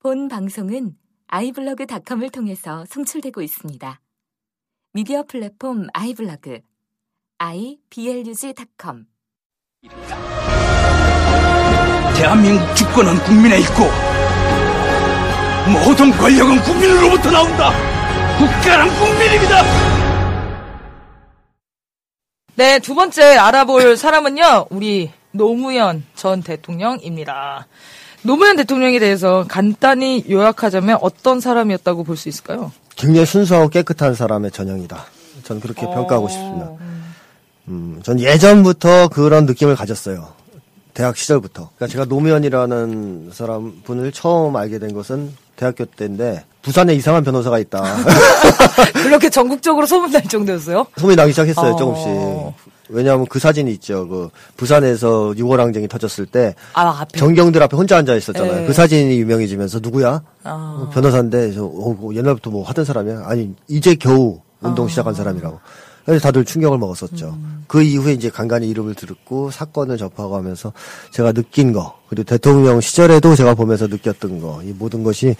본 방송은 아이블로그닷컴을 통해서 송출되고 있습니다. 미디어 플랫폼 아이블로그 iblog.com 대한민국 주권은 국민에 있고 모든 권력은 국민으로부터 나온다. 국가란 국민입니다. 네, 두 번째 알아볼 사람은요, 우리 노무현 전 대통령입니다. 노무현 대통령에 대해서 간단히 요약하자면 어떤 사람이었다고 볼 수 있을까요? 굉장히 순수하고 깨끗한 사람의 전형이다. 전 그렇게 어. 평가하고 싶습니다. 음, 전 예전부터 그런 느낌을 가졌어요. 대학 시절부터. 그러니까 제가 노무현이라는 사람 분을 처음 알게 된 것은 대학교 때인데 부산에 이상한 변호사가 있다. 그렇게 전국적으로 소문날 정도였어요? 소문이 나기 시작했어요, 어. 조금씩. 왜냐하면 그 사진이 있죠. 그 부산에서 6월 항쟁이 터졌을 때 아, 앞에. 정경들 앞에 혼자 앉아 있었잖아요. 예. 그 사진이 유명해지면서 누구야? 아. 어, 변호사인데 저 어, 뭐 옛날부터 뭐 하던 사람이야? 아니 이제 겨우 운동 아. 시작한 사람이라고. 그래서 다들 충격을 먹었었죠. 음. 그 이후에 이제 간간히 이름을 듣고 사건을 접하고 하면서 제가 느낀 거 그리고 대통령 시절에도 제가 보면서 느꼈던 거 이 모든 것이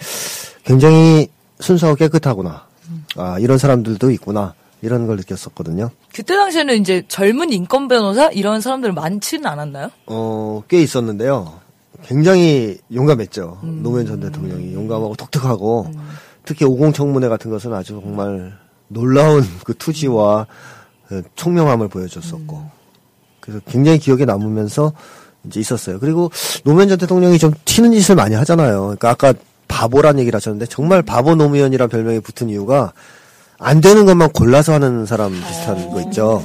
굉장히 순수하고 깨끗하구나. 음. 아 이런 사람들도 있구나. 이런 걸 느꼈었거든요. 그때 당시에는 이제 젊은 인권 변호사 이런 사람들 많지는 않았나요? 어, 꽤 있었는데요. 굉장히 용감했죠. 음. 노무현 전 대통령이 용감하고 독특하고 특히 오공 청문회 같은 것은 아주 정말 놀라운 그 투지와 그 총명함을 보여줬었고 음. 그래서 굉장히 기억에 남으면서 이제 있었어요. 그리고 노무현 전 대통령이 좀 튀는 짓을 많이 하잖아요. 그러니까 아까 바보란 얘기를 하셨는데 정말 바보 노무현이란 별명이 붙은 이유가 안 되는 것만 골라서 하는 사람 비슷한 거 있죠.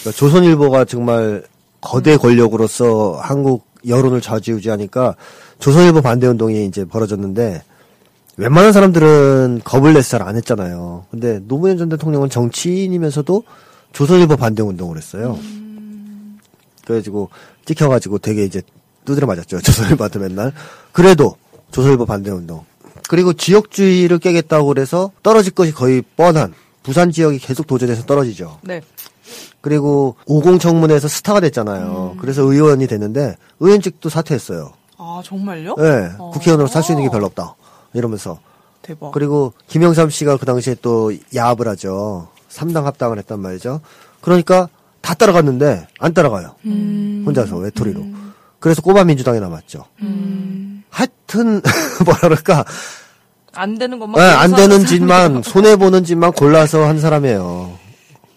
그러니까 조선일보가 정말 거대 권력으로서 한국 여론을 좌지우지하니까 조선일보 반대 운동이 이제 벌어졌는데 웬만한 사람들은 겁을 내서 잘 안 했잖아요. 근데 노무현 전 대통령은 정치인이면서도 조선일보 반대 운동을 했어요. 그래가지고 찍혀가지고 되게 이제 두드려 맞았죠. 조선일보한테 맨날. 그래도 조선일보 반대 운동. 그리고 지역주의를 깨겠다고 그래서 떨어질 것이 거의 뻔한 부산 지역이 계속 도전해서 떨어지죠. 네. 그리고 오공청문회에서 스타가 됐잖아요. 그래서 의원이 됐는데 의원직도 사퇴했어요. 아 정말요? 네, 어. 국회의원으로 살 수 있는 게 별로 없다. 이러면서 대박. 그리고 김영삼 씨가 그 당시에 또 야합을 하죠. 3당 합당을 했단 말이죠. 그러니까 다 따라갔는데 안 따라가요. 혼자서 외톨이로. 그래서 꼬마 민주당에 남았죠. 하여튼 뭐라 그럴까 안 되는 것만. 네, 안 되는 짓만 손해 보는 짓만 골라서 한 사람이에요.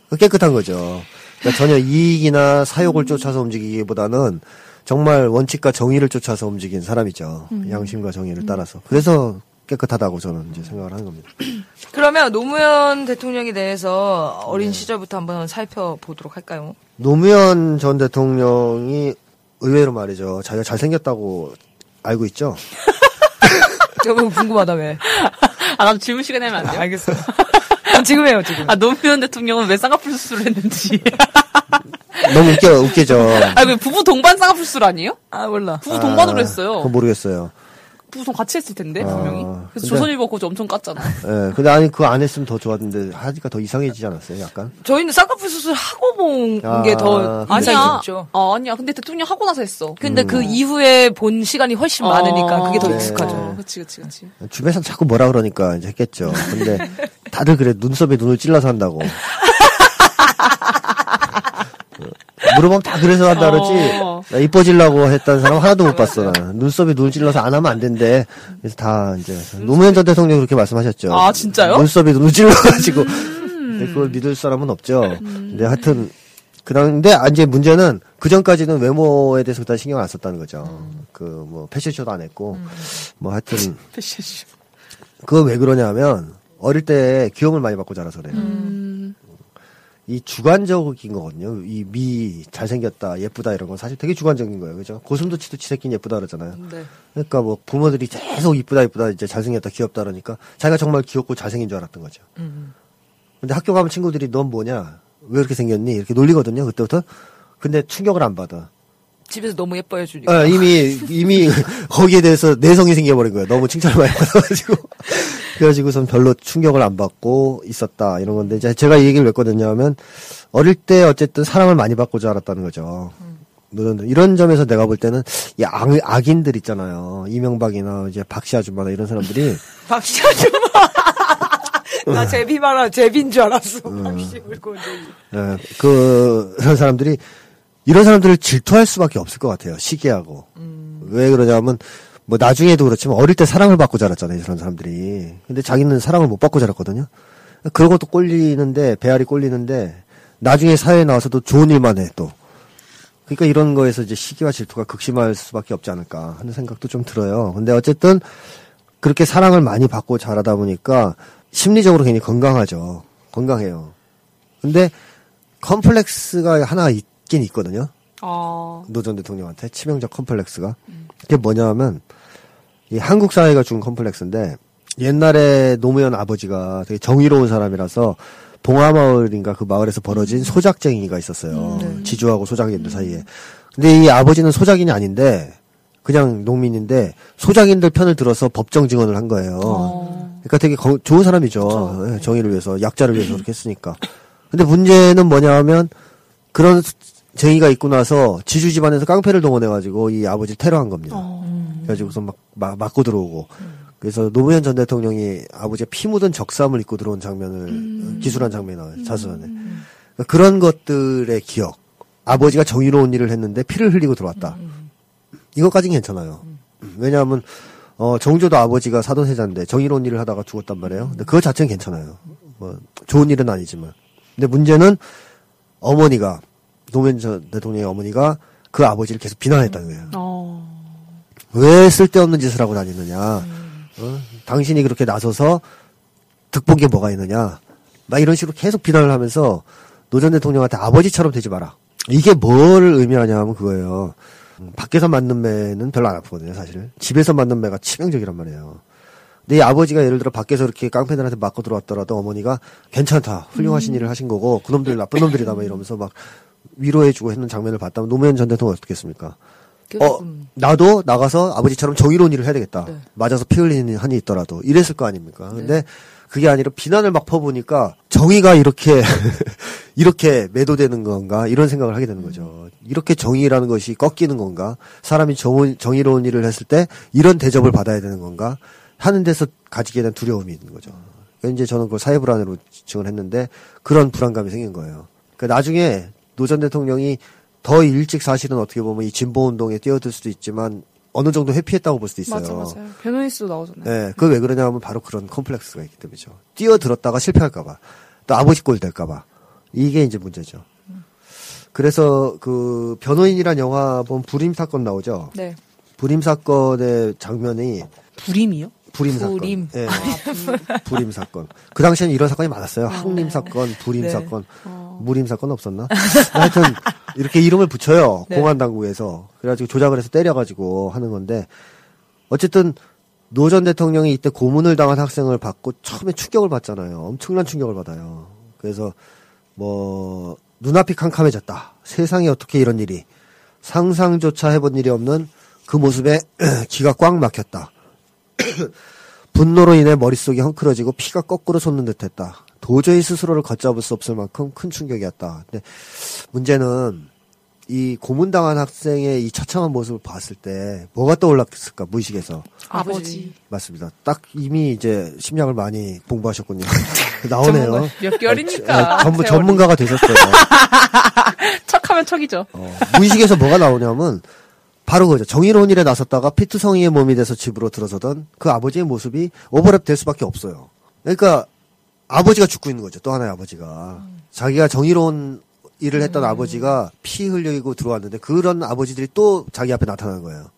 그 깨끗한 거죠. 그러니까 전혀 이익이나 사욕을 쫓아서 움직이기보다는 정말 원칙과 정의를 쫓아서 움직인 사람이죠. 양심과 정의를 따라서. 그래서 깨끗하다고 저는 이제 생각을 하는 겁니다. 그러면 노무현 대통령에 대해서 어린 시절부터 한번 살펴보도록 할까요? 노무현 전 대통령이 의외로 말이죠. 자기가 잘생겼다고 알고 있죠. 너무 궁금하다 왜? 아 나도 질문 시간 내면 안 돼요? 알겠어요. 지금 해요 지금. 아 노무현 대통령은 왜 쌍꺼풀 수술을 했는지. 너무 웃겨, 웃기죠. 아왜 부부 동반 쌍꺼풀 수술 아니에요? 아 몰라. 부부 동반으로 아, 했어요. 그건 모르겠어요. 부부 동 같이 했을 텐데 아, 분명히. 그래서 근데- 조선일보 고지 엄청 깠잖아. 예, 근데 아니, 그거 안 했으면 더 좋았는데, 하니까 더 이상해지지 않았어요, 약간? 저희는 쌍꺼풀 수술 하고 본 아, 게더 인상이 아니야. 아 아니야. 근데 대통령 하고 나서 했어. 근데 그 이후에 본 시간이 훨씬 많으니까 그게 더 네. 익숙하죠. 어, 그치 그치 그치. 주변에서 자꾸 뭐라 그러니까 이제 했겠죠. 근데 다들 그래 눈썹에 눈을 찔러서 한다고. 물어보면 다 그래서 한다 그러지. 어. 나 이뻐지려고 했다는 사람 하나도 못 봤어. 나. 눈썹에 눈을 찔러서 안 하면 안 된대. 그래서 다 이제 노무현 전 대통령이 그렇게 말씀하셨죠. 아, 진짜요? 눈썹에 눈을 찔러가지고. 근데 그걸 믿을 사람은 없죠. 근데 하여튼 그런데 이제 문제는 그 전까지는 외모에 대해서 그다지 신경 안 썼다는 거죠. 그뭐 패션쇼도 안 했고 뭐 하여튼 패션쇼. 그거 왜 그러냐면 어릴 때 기억을 많이 받고 자라서 그래요. 음. 이 주관적인 거거든요. 이 미 잘생겼다 예쁘다 이런 건 사실 되게 주관적인 거예요. 그죠? 고슴도 치도 지 새끼는 예쁘다 그러잖아요. 네. 그러니까 뭐 부모들이 계속 이쁘다 이쁘다 이제 잘생겼다 귀엽다 그러니까 자기가 정말 귀엽고 잘생긴 줄 알았던 거죠. 음. 근데 학교 가면 친구들이 넌 뭐냐? 왜 이렇게 생겼니? 이렇게 놀리거든요. 그때부터. 근데 충격을 안 받아. 집에서 너무 예뻐해 주니까. 아, 이미 이미 거기에 대해서 내성이 생겨버린 거예요. 너무 칭찬을 많이 받아가지고 그래가지고선 별로 충격을 안 받고 있었다 이런 건데 이제 제가 이 얘기를 왜 했거든요 하면 어릴 때 어쨌든 사랑을 많이 받고 자랐다는 거죠. 노전들 이런 점에서 내가 볼 때는 이 악, 악인들 있잖아요. 이명박이나 이제 박씨 아줌마나 이런 사람들이 박씨 아줌마. 나 제비 말아 제비인 줄 알았어. 박씨 물고 예, 그 그런 사람들이 이런 사람들을 질투할 수밖에 없을 것 같아요. 시기하고 왜 그러냐면 뭐 나중에도 그렇지만 어릴 때 사랑을 받고 자랐잖아요. 이런 사람들이 근데 자기는 사랑을 못 받고 자랐거든요. 그런 것도 꼴리는데 배알이 꼴리는데 나중에 사회에 나와서도 좋은 일만 해 또. 그러니까 이런 거에서 이제 시기와 질투가 극심할 수밖에 없지 않을까 하는 생각도 좀 들어요. 근데 어쨌든 그렇게 사랑을 많이 받고 자라다 보니까 심리적으로 굉장히 건강하죠. 건강해요. 근데 컴플렉스가 하나 있긴 있거든요. 아, 노전 대통령한테 치명적 컴플렉스가. 그게 뭐냐면 이 한국 사회가 준 컴플렉스인데 옛날에 노무현 아버지가 되게 정의로운 사람이라서 봉화마을인가 그 마을에서 벌어진 소작쟁이가 있었어요. 지주하고 소작인들 사이에. 근데 이 아버지는 소작인이 아닌데 그냥 농민인데 소작인들 편을 들어서 법정 증언을 한 거예요. 그러니까 되게 거- 좋은 사람이죠. 예, 정의를 위해서 약자를 위해서 그렇게 했으니까. 근데 문제는 뭐냐면 그런 수- 쟁의가 있고 나서 지주 집안에서 깡패를 동원해가지고 이 아버지 를 테러한 겁니다. 그래가지고서 막, 막 맞고 들어오고. 그래서 노무현 전 대통령이 아버지의 피 묻은 적삼을 입고 들어온 장면을 기술한 장면이 나와요. 자수안에. 그러니까 그런 것들의 기억. 아버지가 정의로운 일을 했는데 피를 흘리고 들어왔다. 이것까진 괜찮아요. 왜냐하면 어, 정조도 아버지가 사도세자인데 정의로운 일을 하다가 죽었단 말이에요. 근데 그거 자체는 괜찮아요. 뭐 좋은 일은 아니지만. 근데 문제는 어머니가 노무현 전 대통령의 어머니가 그 아버지를 계속 비난했다는 거예요. 어. 왜 쓸데없는 짓을 하고 다니느냐. 어? 당신이 그렇게 나서서 득본 게 뭐가 있느냐. 막 이런 식으로 계속 비난을 하면서 노 전 대통령한테 아버지처럼 되지 마라. 이게 뭘 의미하냐 하면 그거예요. 음, 밖에서 맞는 매는 별로 안 아프거든요, 사실. 집에서 맞는 매가 치명적이란 말이에요. 근데 이 아버지가 예를 들어 밖에서 이렇게 깡패들한테 맞고 들어왔더라도 어머니가 괜찮다, 훌륭하신 일을 하신 거고 그놈들 나쁜 놈들이다 막 이러면서 막 위로해주고 했는 장면을 봤다면 노무현 전 대통령 어떻게 했습니까? 어, 나도 나가서 아버지처럼 정의로운 일을 해야 되겠다. 네. 맞아서 피 흘리는 한이 있더라도. 이랬을 거 아닙니까? 근데 그게 아니라 비난을 막 퍼보니까 정의가 이렇게, 이렇게 매도되는 건가? 이런 생각을 하게 되는 거죠. 이렇게 정의라는 것이 꺾이는 건가? 사람이 정, 정의로운 일을 했을 때 이런 대접을 받아야 되는 건가? 하는 데서 가지게 된 두려움이 있는 거죠. 그러니까 이제 저는 그걸 사회 불안으로 지칭을 했는데 그런 불안감이 생긴 거예요. 그러니까 나중에 노 전 대통령이 더 일찍 사실은 어떻게 보면 이 진보 운동에 뛰어들 수도 있지만 어느 정도 회피했다고 볼 수도 있어요. 맞아, 맞아요. 변호인에서도 나오잖아요. 네, 그게 왜 그러냐면 바로 그런 컴플렉스가 있기 때문이죠. 뛰어들었다가 실패할까봐, 또 아버지 꼴 될까봐 이게 이제 문제죠. 그래서 그 변호인이란 영화 보면 불임 사건 나오죠. 네. 불임 사건의 장면이 불임이요? 불임 사건. 불임. 예. 불임 사건. 그 당시에는 이런 사건이 많았어요. 항림 사건, 불임 네. 사건, 무림 사건 없었나? 하여튼 이렇게 이름을 붙여요. 네. 공안 당국에서. 그래가지고 조작을 해서 때려가지고 하는 건데 어쨌든 노 전 대통령이 이때 고문을 당한 학생을 받고 처음에 충격을 받잖아요. 엄청난 충격을 받아요. 그래서 뭐 눈앞이 캄캄해졌다. 세상에 어떻게 이런 일이 상상조차 해본 일이 없는 그 모습에 기가 꽉 막혔다. 분노로 인해 머릿속이 헝클어지고 피가 거꾸로 솟는 듯 했다. 도저히 스스로를 걷잡을 수 없을 만큼 큰 충격이었다. 근데 문제는 이 고문당한 학생의 이 처참한 모습을 봤을 때 뭐가 떠올랐을까 무의식에서 아버지. 맞습니다. 딱 이미 이제 심리학을 많이 공부하셨군요. 나오네요. 몇 개월이니까. 아, 전문 세월이. 전문가가 되셨어요. 척하면 척이죠. 어, 무의식에서 뭐가 나오냐면 바로 그죠. 정의로운 일에 나섰다가 피투성이의 몸이 돼서 집으로 들어서던 그 아버지의 모습이 오버랩 될 수밖에 없어요. 그러니까 아버지가 죽고 있는 거죠. 또 하나의 아버지가. 자기가 정의로운 일을 했던 아버지가 피 흘리고 들어왔는데 그런 아버지들이 또 자기 앞에 나타나는 거예요.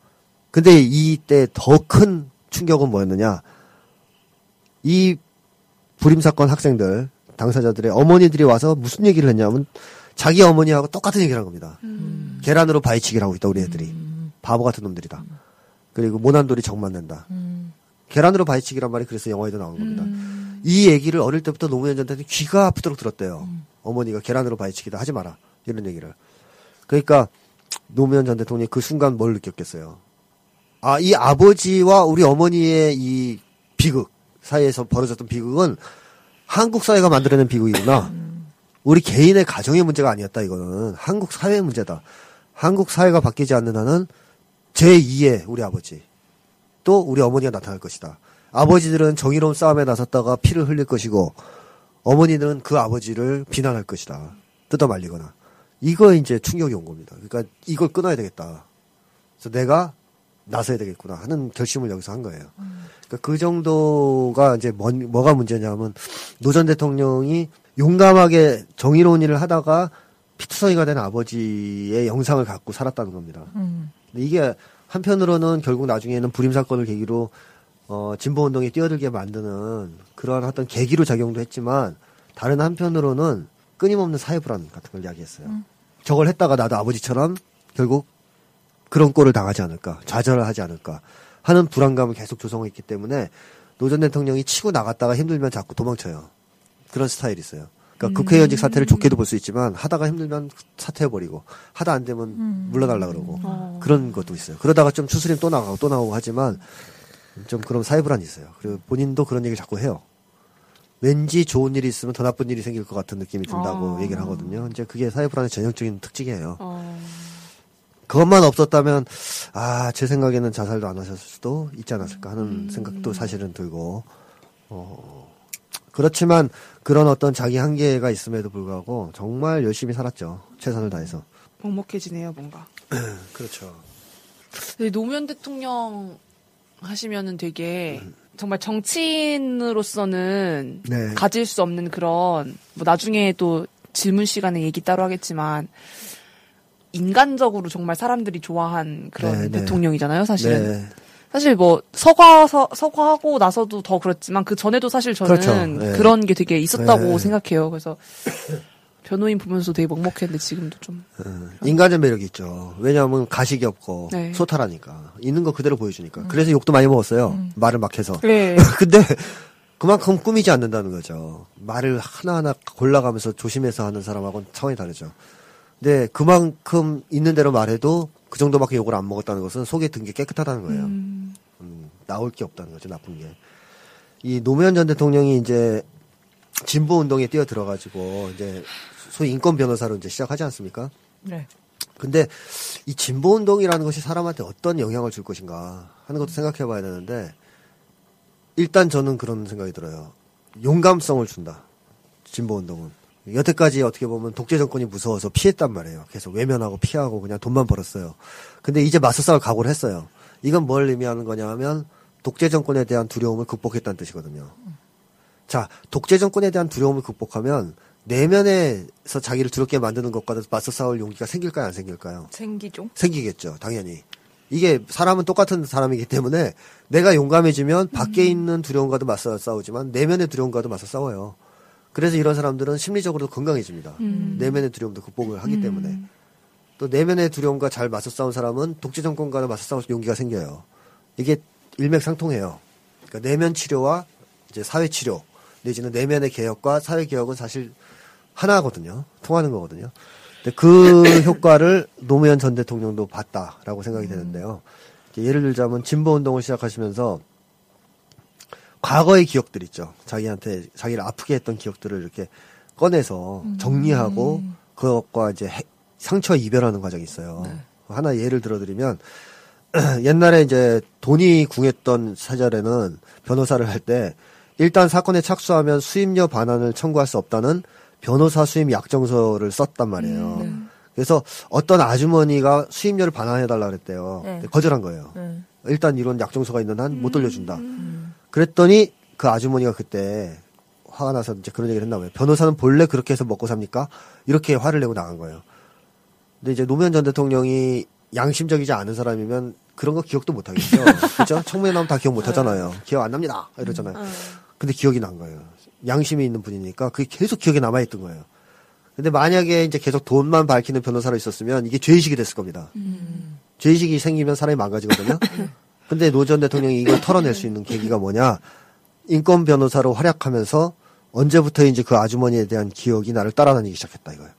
근데 이때 더 큰 충격은 뭐였느냐. 이 불임 사건 학생들, 당사자들의 어머니들이 와서 무슨 얘기를 했냐면 자기 어머니하고 똑같은 얘기를 한 겁니다. 계란으로 바위치기를 하고 있다, 우리 애들이. 바보 같은 놈들이다. 그리고 모난돌이 정 맞는다. 계란으로 바위치기란 말이 그래서 영화에도 나오는 겁니다. 이 얘기를 어릴 때부터 노무현 전 대통령이 귀가 아프도록 들었대요. 어머니가 계란으로 바위치기다 하지 마라. 이런 얘기를. 그러니까 노무현 전 대통령이 그 순간 뭘 느꼈겠어요. 아, 이 아버지와 우리 어머니의 이 비극 사이에서 벌어졌던 비극은 한국 사회가 만들어낸 비극이구나. 우리 개인의 가정의 문제가 아니었다, 이거는. 한국 사회의 문제다. 한국 사회가 바뀌지 않는 한은 제2의 우리 아버지 또 우리 어머니가 나타날 것이다. 아버지들은 정의로운 싸움에 나섰다가 피를 흘릴 것이고 어머니는 그 아버지를 비난할 것이다. 뜯어 말리거나. 이거 이제 충격이 온 겁니다. 그러니까 이걸 끊어야 되겠다. 그래서 내가 나서야 되겠구나 하는 결심을 여기서 한 거예요. 그러니까 그 정도가 이제 뭐, 뭐가 문제냐면 노 전 대통령이 용감하게 정의로운 일을 하다가 피투성이가 된 아버지의 영상을 갖고 살았다는 겁니다. 음. 근데 이게 한편으로는 결국 나중에는 불임 사건을 계기로 어, 진보 운동에 뛰어들게 만드는 그러한 어떤 계기로 작용도 했지만 다른 한편으로는 끊임없는 사회 불안 같은 걸 이야기했어요. 저걸 했다가 나도 아버지처럼 결국 그런 꼴을 당하지 않을까, 좌절을 하지 않을까 하는 불안감을 계속 조성했기 때문에 노 전 대통령이 치고 나갔다가 힘들면 자꾸 도망쳐요. 그런 스타일이 있어요. 그러니까 국회의원직 사태를 좋게도 볼 수 있지만 하다가 힘들면 사퇴해버리고 하다 안 되면 물러날라 그러고 그런 것도 있어요. 그러다가 좀 추스림 또 나가고 또 나오고 하지만 좀 그런 사회 불안이 있어요. 그리고 본인도 그런 얘기를 자꾸 해요. 왠지 좋은 일이 있으면 더 나쁜 일이 생길 것 같은 느낌이 든다고 어. 얘기를 하거든요. 이제 그게 사회 불안의 전형적인 특징이에요. 어. 그것만 없었다면 아 제 생각에는 자살도 안 하셨을 수도 있지 않았을까 하는 생각도 사실은 들고 어 그렇지만 그런 어떤 자기 한계가 있음에도 불구하고 정말 열심히 살았죠 최선을 다해서 먹먹해지네요, 뭔가. 그렇죠 노무현 대통령 하시면은 되게 음. 정말 정치인으로서는 네. 가질 수 없는 그런 뭐 나중에 또 질문 시간에 얘기 따로 하겠지만 인간적으로 정말 사람들이 좋아한 그런 네, 네. 대통령이잖아요, 사실은. 네 사실 뭐 서과 서, 서과하고 나서도 더 그렇지만 그 전에도 사실 저는 그렇죠. 네. 그런 게 되게 있었다고 네. 생각해요. 그래서 변호인 보면서 되게 먹먹했는데 지금도 좀 어, 인간의 매력이 있죠 왜냐하면 가식이 없고 네. 소탈하니까 있는 거 그대로 보여주니까 그래서 욕도 많이 먹었어요 말을 막 해서 네. 근데 그만큼 꾸미지 않는다는 거죠. 말을 하나하나 골라가면서 조심해서 하는 사람하고는 차원이 다르죠. 근데 그만큼 있는 대로 말해도 그 정도밖에 욕을 안 먹었다는 것은 속에 든 게 깨끗하다는 거예요. 음, 나올 게 없다는 거죠, 나쁜 게. 이 노무현 전 대통령이 이제 진보 운동에 뛰어 들어가지고 이제 소위 인권 변호사로 이제 시작하지 않습니까? 네. 근데 이 진보 운동이라는 것이 사람한테 어떤 영향을 줄 것인가 하는 것도 생각해 봐야 되는데 일단 저는 그런 생각이 들어요. 용감성을 준다. 진보 운동은. 여태까지 어떻게 보면 독재 정권이 무서워서 피했단 말이에요. 계속 외면하고 피하고 그냥 돈만 벌었어요. 근데 이제 맞서 싸울 각오를 했어요. 이건 뭘 의미하는 거냐 하면 독재 정권에 대한 두려움을 극복했다는 뜻이거든요. 자, 독재 정권에 대한 두려움을 극복하면 내면에서 자기를 두렵게 만드는 것과도 맞서 싸울 용기가 생길까요, 안 생길까요? 생기죠. 생기겠죠, 당연히. 이게 사람은 똑같은 사람이기 때문에 내가 용감해지면 밖에 있는 두려움과도 맞서 싸우지만 내면의 두려움과도 맞서 싸워요. 그래서 이런 사람들은 심리적으로 건강해집니다. 내면의 두려움도 극복을 하기 때문에. 또 내면의 두려움과 잘 맞서 싸운 사람은 독재 정권과도 맞서 싸울 용기가 생겨요. 이게 일맥상통해요. 그러니까 내면 치료와 이제 사회 치료 내지는 내면의 개혁과 사회 개혁은 사실 하나거든요. 통하는 거거든요. 근데 그 효과를 노무현 전 대통령도 봤다라고 생각이 되는데요. 이제 예를 들자면 진보 운동을 시작하시면서 과거의 기억들 있죠. 자기한테 자기를 아프게 했던 기억들을 이렇게 꺼내서 정리하고 그것과 이제 해- 상처 이별하는 과정이 있어요. 하나 예를 들어드리면 옛날에 이제 돈이 궁했던 시절에는 변호사를 할 때 일단 사건에 착수하면 수임료 반환을 청구할 수 없다는 변호사 수임 약정서를 썼단 말이에요. 그래서 어떤 아주머니가 수임료를 반환해달라 그랬대요. 네. 거절한 거예요. 네. 일단 이런 약정서가 있는 한 못 돌려준다. 그랬더니 그 아주머니가 그때 화가 나서 이제 그런 얘기를 했나 봐요. 변호사는 본래 그렇게 해서 먹고 삽니까? 이렇게 화를 내고 나간 거예요. 근데 이제 노무현 전 대통령이 양심적이지 않은 사람이면 그런 거 기억도 못 하겠죠. 그죠? 청문회 나오면 다 기억 못 하잖아요. 기억 안 납니다. 이러잖아요. 근데 기억이 난 거예요. 양심이 있는 분이니까 그게 계속 기억에 남아있던 거예요. 근데 만약에 이제 계속 돈만 밝히는 변호사로 있었으면 이게 죄의식이 됐을 겁니다. 죄의식이 생기면 사람이 망가지거든요. 근데 노 전 대통령이 이걸 털어낼 수 있는 계기가 뭐냐? 인권 변호사로 활약하면서 언제부터인지 그 아주머니에 대한 기억이 나를 따라다니기 시작했다 이거예요.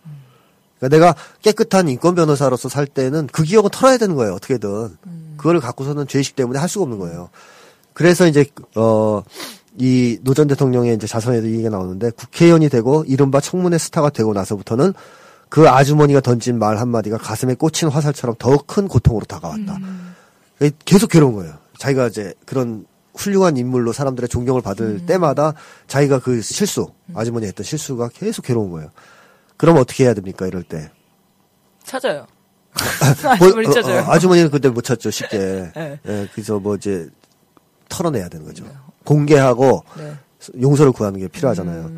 그러니까 내가 깨끗한 인권 변호사로서 살 때는 그 기억은 털어야 되는 거예요. 어떻게든. 그거를 갖고서는 죄의식 때문에 할 수가 없는 거예요. 그래서 이제 어 이 노전 대통령의 이제 자서전에도 이 얘기가 나오는데 국회의원이 되고 이른바 청문회 스타가 되고 나서부터는 그 아주머니가 던진 말 한마디가 가슴에 꽂힌 화살처럼 더 큰 고통으로 다가왔다. 계속 괴로운 거예요. 자기가 이제 그런 훌륭한 인물로 사람들의 존경을 받을 때마다 자기가 그 실수, 아주머니 했던 실수가 계속 괴로운 거예요. 그럼 어떻게 해야 됩니까? 이럴 때. 찾아요. 뭐, 아주머니 어, 찾아요. 어, 아주머니는 그때 못 찾죠, 쉽게. 네. 예, 그래서 뭐 이제 털어내야 되는 거죠. 공개하고 네. 용서를 구하는 게 필요하잖아요.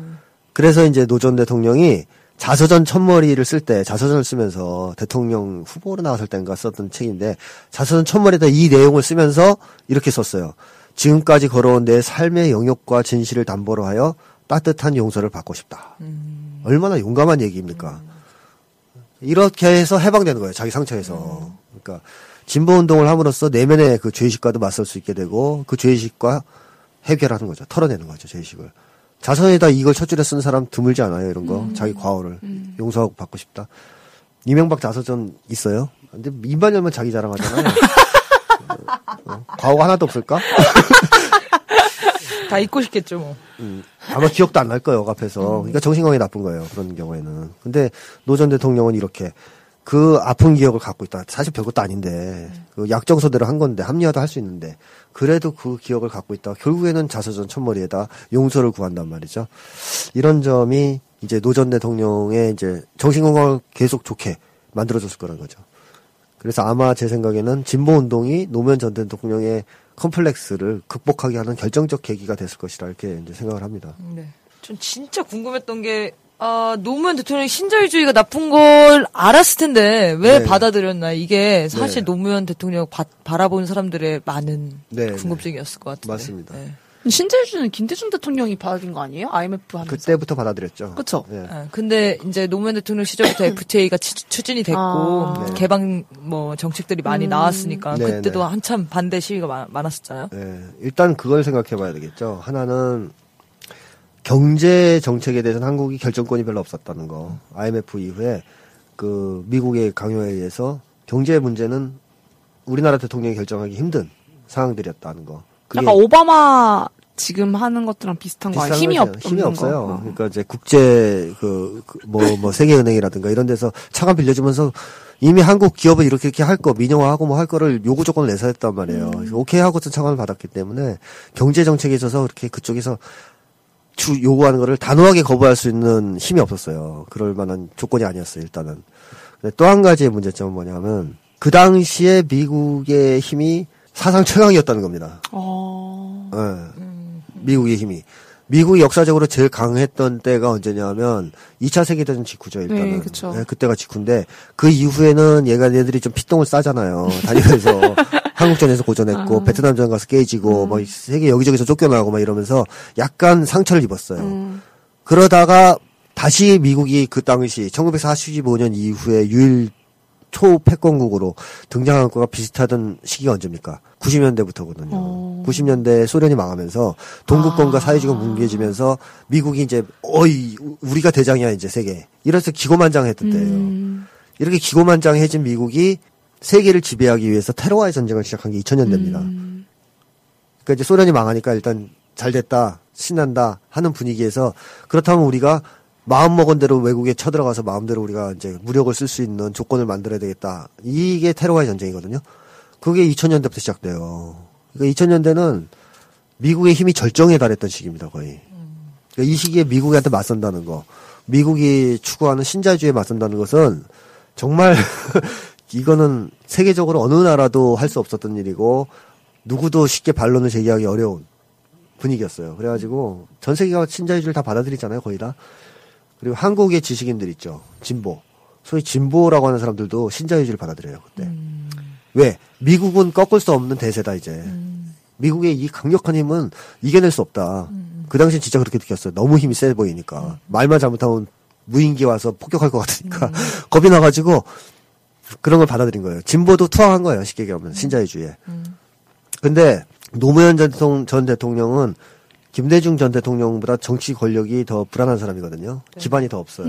그래서 이제 노 전 대통령이 자서전 첫머리를 쓸 때 자서전을 쓰면서 대통령 후보로 나왔을 때인가 썼던 책인데 자서전 첫머리에다 이 내용을 쓰면서 이렇게 썼어요. 지금까지 걸어온 내 삶의 영역과 진실을 담보로 하여 따뜻한 용서를 받고 싶다. 얼마나 용감한 얘기입니까? 이렇게 해서 해방되는 거예요. 자기 상처에서. 그러니까 진보 운동을 함으로써 내면의 그 죄의식과도 맞설 수 있게 되고 그 죄의식과 해결하는 거죠. 털어내는 거죠. 죄의식을. 자선에다 이걸 첫 줄에 쓴 사람 드물지 않아요. 이런 거. 자기 과오를 용서하고 받고 싶다. 이명박 자서전 있어요? 근데 입만 열면 자기 자랑하잖아요. 어, 과오가 하나도 없을까? 다 잊고 싶겠죠, 뭐. 아마 기억도 안 날 거예요, 앞에서. 그러니까 정신건강이 나쁜 거예요, 그런 경우에는. 근데 노 전 대통령은 이렇게 그 아픈 기억을 갖고 있다. 사실 별것도 아닌데, 그 약정서대로 한 건데, 합리화도 할 수 있는데, 그래도 그 기억을 갖고 있다. 결국에는 자서전 첫머리에다 용서를 구한단 말이죠. 이런 점이 이제 노 전 대통령의 이제 정신건강을 계속 좋게 만들어줬을 거라는 거죠. 그래서 아마 제 생각에는 진보 운동이 노무현 전 대통령의 컴플렉스를 극복하게 하는 결정적 계기가 됐을 것이라 이렇게 이제 생각을 합니다. 네. 전 진짜 궁금했던 게, 아, 노무현 대통령이 신자유주의가 나쁜 걸 알았을 텐데, 왜 네. 받아들였나. 이게 사실 네. 노무현 대통령 바, 바라본 사람들의 많은 네, 궁금증이었을 것 같은데. 맞습니다. 네. 신재주는 김대중 대통령이 받은 거 아니에요? IMF 하면서. 그때부터 받아들였죠. 그쵸? 예. 아, 근데 이제 노무현 대통령 시절부터 FTA가 추진이 됐고 아. 네. 개방 뭐 정책들이 많이 음. 나왔으니까 네, 그때도 네. 한참 반대 시위가 많, 많았었잖아요. 예. 일단 그걸 생각해 봐야 되겠죠. 하나는 경제 정책에 대해서는 한국이 결정권이 별로 없었다는 거. IMF 이후에 그 미국의 강요에 의해서 경제 문제는 우리나라 대통령이 결정하기 힘든 상황들이었다는 거. 약간 오바마 지금 하는 것들랑 비슷한 거 아니에요? 비슷한 힘이. 없, 힘이 없어요. 거. 어. 그러니까 이제 국제 그뭐뭐 세계은행이라든가 이런 데서 차관 빌려주면서 이미 한국 기업은 이렇게 이렇게 할 거 민영화하고 뭐 할 거를 요구 조건을 내서 했단 말이에요. 음. 오케이 하고서 차관을 받았기 때문에 경제 정책에 있어서 그렇게 그쪽에서 주 요구하는 거를 단호하게 거부할 수 있는 힘이 없었어요. 그럴 만한 조건이 아니었어요. 일단은. 또한 가지의 문제점은 뭐냐면 그 당시에 미국의 힘이 사상 최강이었다는 겁니다. 어. 예. 미국의 힘이. 미국이 역사적으로 제일 강했던 때가 언제냐면 2차 세계대전 직후죠, 일단은. 네. 예, 그때가 직후인데 그 이후에는 얘가 얘들이 좀 피똥을 싸잖아요. 다니면서 한국전에서 고전했고 아. 베트남전 가서 깨지고 음. 뭐 세계 여기저기서 쫓겨나고 막 이러면서 약간 상처를 입었어요. 음. 그러다가 다시 미국이 그 당시 1945년 이후에 유일 초패권국으로 등장한 거가 비슷하던 시기가 언제입니까? 90년대부터거든요. 어. 90년대 소련이 망하면서 동구권과 아. 사회주의가 뭉개지면서 미국이 이제 어이 우리가 대장이야 이제 세계. 이래서 기고만장했던 때예요. 음. 이렇게 기고만장해진 미국이 세계를 지배하기 위해서 테러와의 전쟁을 시작한 게 2000년대입니다. 음. 그러니까 이제 소련이 망하니까 일단 잘 됐다, 신난다 하는 분위기에서 그렇다면 우리가 마음 먹은 대로 외국에 쳐들어가서 마음대로 우리가 이제 무력을 쓸 수 있는 조건을 만들어야 되겠다. 이게 테러와의 전쟁이거든요. 그게 2000년대부터 시작돼요. 그러니까 2000년대는 미국의 힘이 절정에 달했던 시기입니다, 거의. 그러니까 이 시기에 미국한테 맞선다는 거, 미국이 추구하는 신자주의에 맞선다는 것은 정말 이거는 세계적으로 어느 나라도 할 수 없었던 일이고 누구도 쉽게 반론을 제기하기 어려운 분위기였어요. 그래가지고 전 세계가 신자유주의를 다 받아들이잖아요, 거의 다. 그리고 한국의 지식인들 있죠, 진보. 소위 진보라고 하는 사람들도 신자유주의를 받아들여요, 그때. 왜? 미국은 꺾을 수 없는 대세다, 이제. 미국의 이 강력한 힘은 이겨낼 수 없다. 그 당시엔 진짜 그렇게 느꼈어요. 너무 힘이 세 보이니까. 말만 잘못하면 무인기 와서 폭격할 것 같으니까. 겁이 나가지고 그런 걸 받아들인 거예요. 진보도 투항한 거예요, 쉽게 얘기하면. 신자유주의에. 근데 노무현 전, 대통- 전 대통령은 김대중 전 대통령보다 정치 권력이 더 불안한 사람이거든요. 기반이 더 없어요.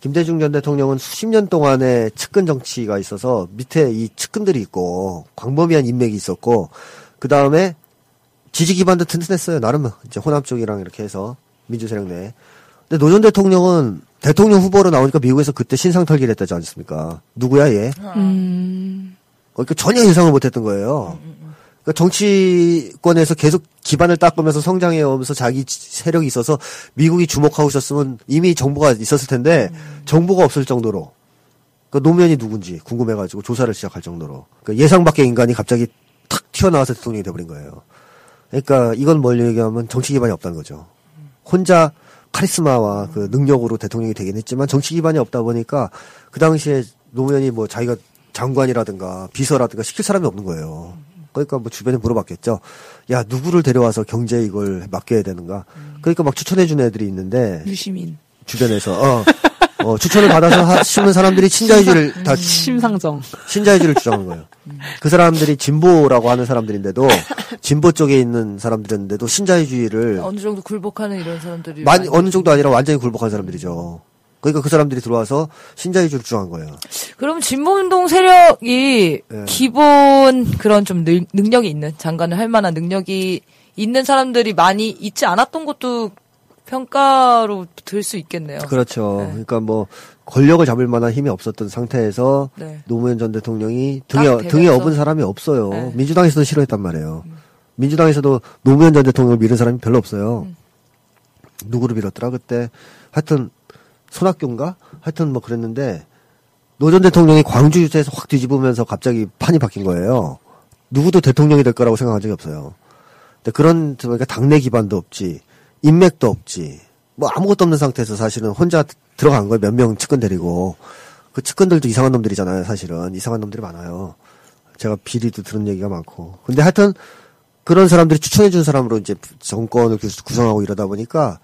김대중 전 대통령은 수십 년 동안의 측근 정치가 있어서 밑에 이 측근들이 있고 광범위한 인맥이 있었고 그 다음에 지지 기반도 튼튼했어요. 나름 이제 호남 쪽이랑 이렇게 해서 민주세력 내. 근데 노 전 대통령은 대통령 후보로 나오니까 미국에서 그때 신상 털기를 했다지 않습니까? 누구야 얘? 음. 어, 그러니까 전혀 예상을 못했던 거예요. 그러니까 정치권에서 계속 기반을 닦으면서 성장해 오면서 자기 지- 세력이 있어서 미국이 주목하고 있었으면 이미 정보가 있었을 텐데 정보가 없을 정도로 그러니까 노무현이 누군지 궁금해가지고 조사를 시작할 정도로 그러니까 예상 밖의 인간이 갑자기 탁 튀어나와서 대통령이 돼버린 거예요. 그러니까 이건 뭘 얘기하면 정치 기반이 없다는 거죠. 혼자 카리스마와 그 능력으로 대통령이 되긴 했지만 정치 기반이 없다 보니까 그 당시에 노무현이 뭐 자기가 장관이라든가 비서라든가 시킬 사람이 없는 거예요. 그러니까 뭐 주변에 물어봤겠죠. 야 누구를 데려와서 경제 이걸 맡겨야 되는가. 그러니까 막 추천해 준 애들이 있는데 유시민. 주변에서 어, 어, 추천을 받아서 하시는 사람들이 신자유주의를 다 심상정. 신자유주의를 주장한 거예요. 그 사람들이 진보라고 하는 사람들인데도 진보 쪽에 있는 사람들인데도 신자유주의를 어느 정도 굴복하는 이런 사람들이 많이 어느 정도 아니라 완전히 굴복한 사람들이죠. 그러니까 그 사람들이 들어와서 신자유주의를 주장한 거예요. 그럼 진보운동 세력이 예. 기본 그런 좀 능, 능력이 있는 장관을 할 만한 능력이 있는 사람들이 많이 있지 않았던 것도 평가로 들 수 있겠네요. 그렇죠. 네. 그러니까 뭐 권력을 잡을 만한 힘이 없었던 상태에서 네. 노무현 전 대통령이 딱 등에. 등에 업은 사람이 없어요. 네. 음. 민주당에서도 싫어했단 말이에요. 민주당에서도 노무현 전 대통령을 밀은 사람이 별로 없어요. 음. 누구를 밀었더라 그때 하여튼 손학규인가 하여튼 뭐 그랬는데 노 전 대통령이 광주 유세에서 확 뒤집으면서 갑자기 판이 바뀐 거예요. 누구도 대통령이 될 거라고 생각한 적이 없어요. 근데 그런 그러니까 당내 기반도 없지 인맥도 없지 뭐 아무것도 없는 상태에서 사실은 혼자 들어간 거예요. 몇 명 측근 데리고 그 측근들도 이상한 놈들이잖아요. 사실은 이상한 놈들이 많아요. 제가 비리도 들은 얘기가 많고 근데 하여튼 그런 사람들이 추천해 준 사람으로 이제 정권을 구- 구성하고 이러다 보니까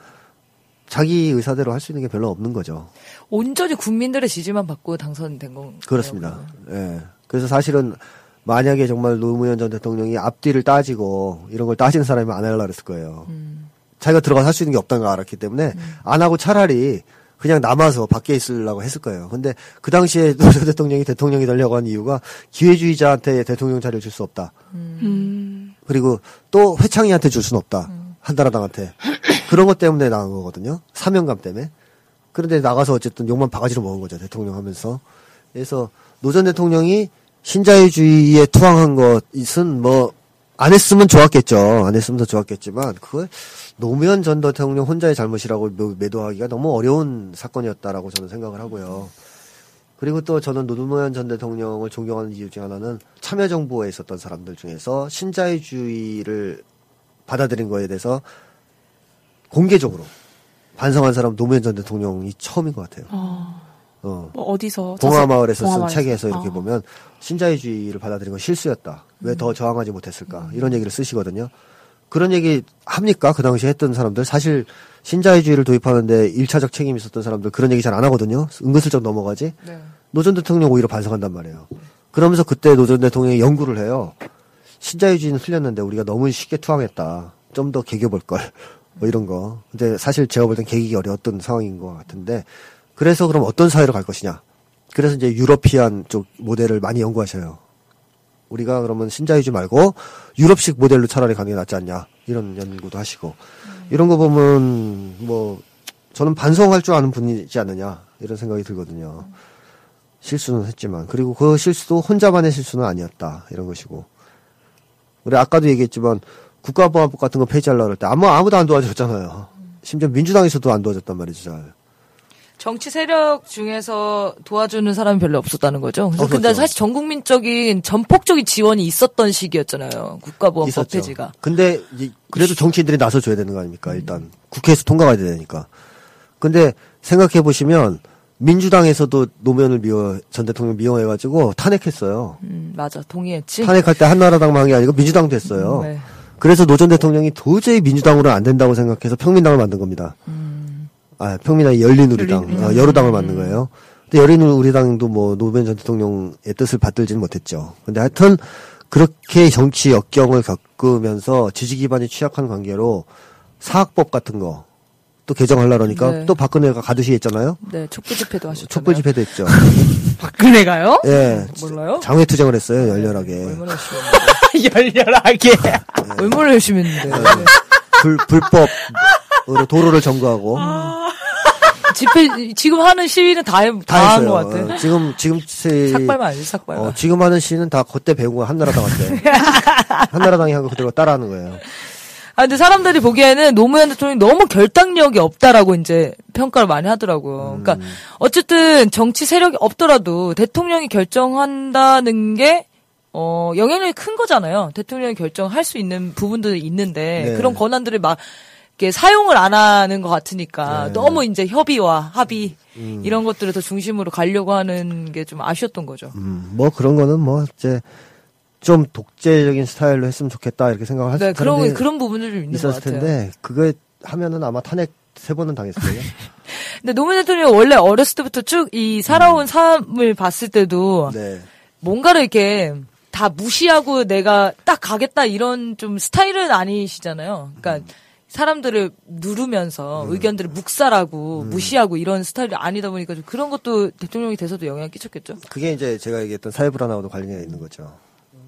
자기 의사대로 할 수 있는 게 별로 없는 거죠. 온전히 국민들의 지지만 받고 당선된 건 그렇습니다. 예. 그래서 사실은 만약에 정말 노무현 전 대통령이 앞뒤를 따지고 이런 걸 따지는 사람이 안 하려고 그랬을 거예요. 자기가 들어가서 할 수 있는 게 없다는 걸 알았기 때문에 안 하고 차라리 그냥 남아서 밖에 있으려고 했을 거예요. 근데 그 당시에 노전 대통령이 대통령이 되려고 한 이유가 기회주의자한테 대통령 자리를 줄 수 없다. 음. 그리고 또 회창이한테 줄 수는 없다. 한나라당한테. 그런 것 때문에 나간 거거든요. 사명감 때문에. 그런데 나가서 어쨌든 욕만 바가지로 먹은 거죠. 대통령 하면서. 그래서 노 전 대통령이 신자유주의에 투항한 것은 뭐, 안 했으면 좋았겠죠. 안 했으면 더 좋았겠지만, 그걸 노무현 전 대통령 혼자의 잘못이라고 매- 매도하기가 너무 어려운 사건이었다라고 저는 생각을 하고요. 그리고 또 저는 노무현 전 대통령을 존경하는 이유 중 하나는 참여정부에 있었던 사람들 중에서 신자유주의를 받아들인 거에 대해서 공개적으로 반성한 사람 노무현 전 대통령이 처음인 것 같아요. 어, 어. 뭐 어디서 동아마을에서 쓴 동아마을에서. 책에서 이렇게 어. 보면 신자유주의를 받아들인 건 실수였다. 왜더 저항하지 못했을까? 이런 얘기를 쓰시거든요. 그런 얘기 합니까? 그 당시에 했던 사람들. 사실 신자유주의를 도입하는데 일차적 책임이 있었던 사람들 그런 얘기 잘 안 하거든요. 은근슬쩍 넘어가지. 네. 노전 대통령 오히려 반성한단 말이에요. 그러면서 그때 노전 대통령이 연구를 해요. 신자유주의는 틀렸는데 우리가 너무 쉽게 투항했다. 좀 더 개겨볼 걸. 뭐 이런 거. 근데 사실 제가 볼 땐 개기기 어려웠던 상황인 것 같은데 그래서 그럼 어떤 사회로 갈 것이냐. 그래서 이제 유러피안 쪽 모델을 많이 연구하셔요. 우리가 그러면 신자유주의 말고 유럽식 모델로 차라리 가는 게 낫지 않냐. 이런 연구도 하시고. 이런 거 보면 뭐 저는 반성할 줄 아는 분이지 않느냐. 이런 생각이 들거든요. 실수는 했지만 그리고 그 실수도 혼자만의 실수는 아니었다 이런 것이고 우리 아까도 얘기했지만 국가보안법 같은 거 폐지하려고 할 때 아무 아무도 안 도와줬잖아요. 심지어 민주당에서도 안 도와줬단 말이죠. 잘. 정치 세력 중에서 도와주는 사람이 별로 없었다는 거죠. 그래서 근데 없었죠. 사실 전 국민적인 전폭적인 지원이 있었던 시기였잖아요. 국가보안법 있었죠. 폐지가. 근데 그래도 정치인들이 나서 줘야 되는 거 아닙니까? 일단 국회에서 통과가 돼야 되니까. 근데 생각해 보시면 민주당에서도 노무현을 미워 전 대통령 미워해 가지고 탄핵했어요. 음, 맞아. 동의했지. 탄핵할 때 한나라당 망이 아니고 민주당도 했어요. 네. 그래서 노 전 대통령이 도저히 민주당으로는 안 된다고 생각해서 평민당을 만든 겁니다. 아, 평민당이 열린우리당, 열린- 어, 여로당을 만든 거예요. 근데 열린우리당도 뭐 노무현 전 대통령의 뜻을 받들지는 못했죠. 근데 하여튼 그렇게 정치 역경을 겪으면서 지지 기반이 취약한 관계로 사학법 같은 거 또 개정하려니까 네. 또 박근혜가 가두시 했잖아요. 네, 촉구 집회도 하셨잖아요. 촛불 집회도 했죠. 박근혜가요? 예. 몰라요? 장외 투쟁을 했어요, 열렬하게. 얼마나 열심히 했는데. 열렬하게. 얼마나 열심히 했는데. 불, 불법으로 도로를 점거하고. 집회 지금 하는 시위는 다다한 다 것. 같아. 어, 지금 지금 세, 삭발만 아니지 삭발만. 어, 지금 하는 시는 다 그때 배운 거 한나라당한테. 한나라당이 한 거 그대로 따라하는 거예요. 아 근데 사람들이 보기에는 노무현 대통령이 너무 결단력이 없다라고 이제 평가를 많이 하더라고요. 음. 그러니까 어쨌든 정치 세력이 없더라도 대통령이 결정한다는 게 어, 영향력이 큰 거잖아요. 대통령이 결정할 수 있는 부분들이 있는데 네. 그런 권한들을 막 이렇게 사용을 안 하는 것 같으니까 네. 너무 이제 협의와 합의 음. 이런 것들을 더 중심으로 가려고 하는 게 좀 아쉬웠던 거죠. 음, 뭐 그런 거는 뭐 이제 좀 독재적인 스타일로 했으면 좋겠다 이렇게 생각을 네, 하실 그런 텐데 그런 부분들이 좀 있는 것 있었을. 텐데 그거 하면은 아마 탄핵 세 번은 당했을 거예요. 근데 노무현 대통령이 원래 어렸을 때부터 쭉 이 살아온 삶을 봤을 때도 음. 네. 뭔가를 이렇게 다 무시하고 내가 딱 가겠다 이런 좀 스타일은 아니시잖아요. 음. 그러니까 사람들을 누르면서 의견들을 묵살하고 음. 무시하고 이런 스타일이 아니다 보니까 좀 그런 것도 대통령이 돼서도 영향을 끼쳤겠죠. 그게 이제 제가 얘기했던 사회불안하고도 관련이 있는 거죠.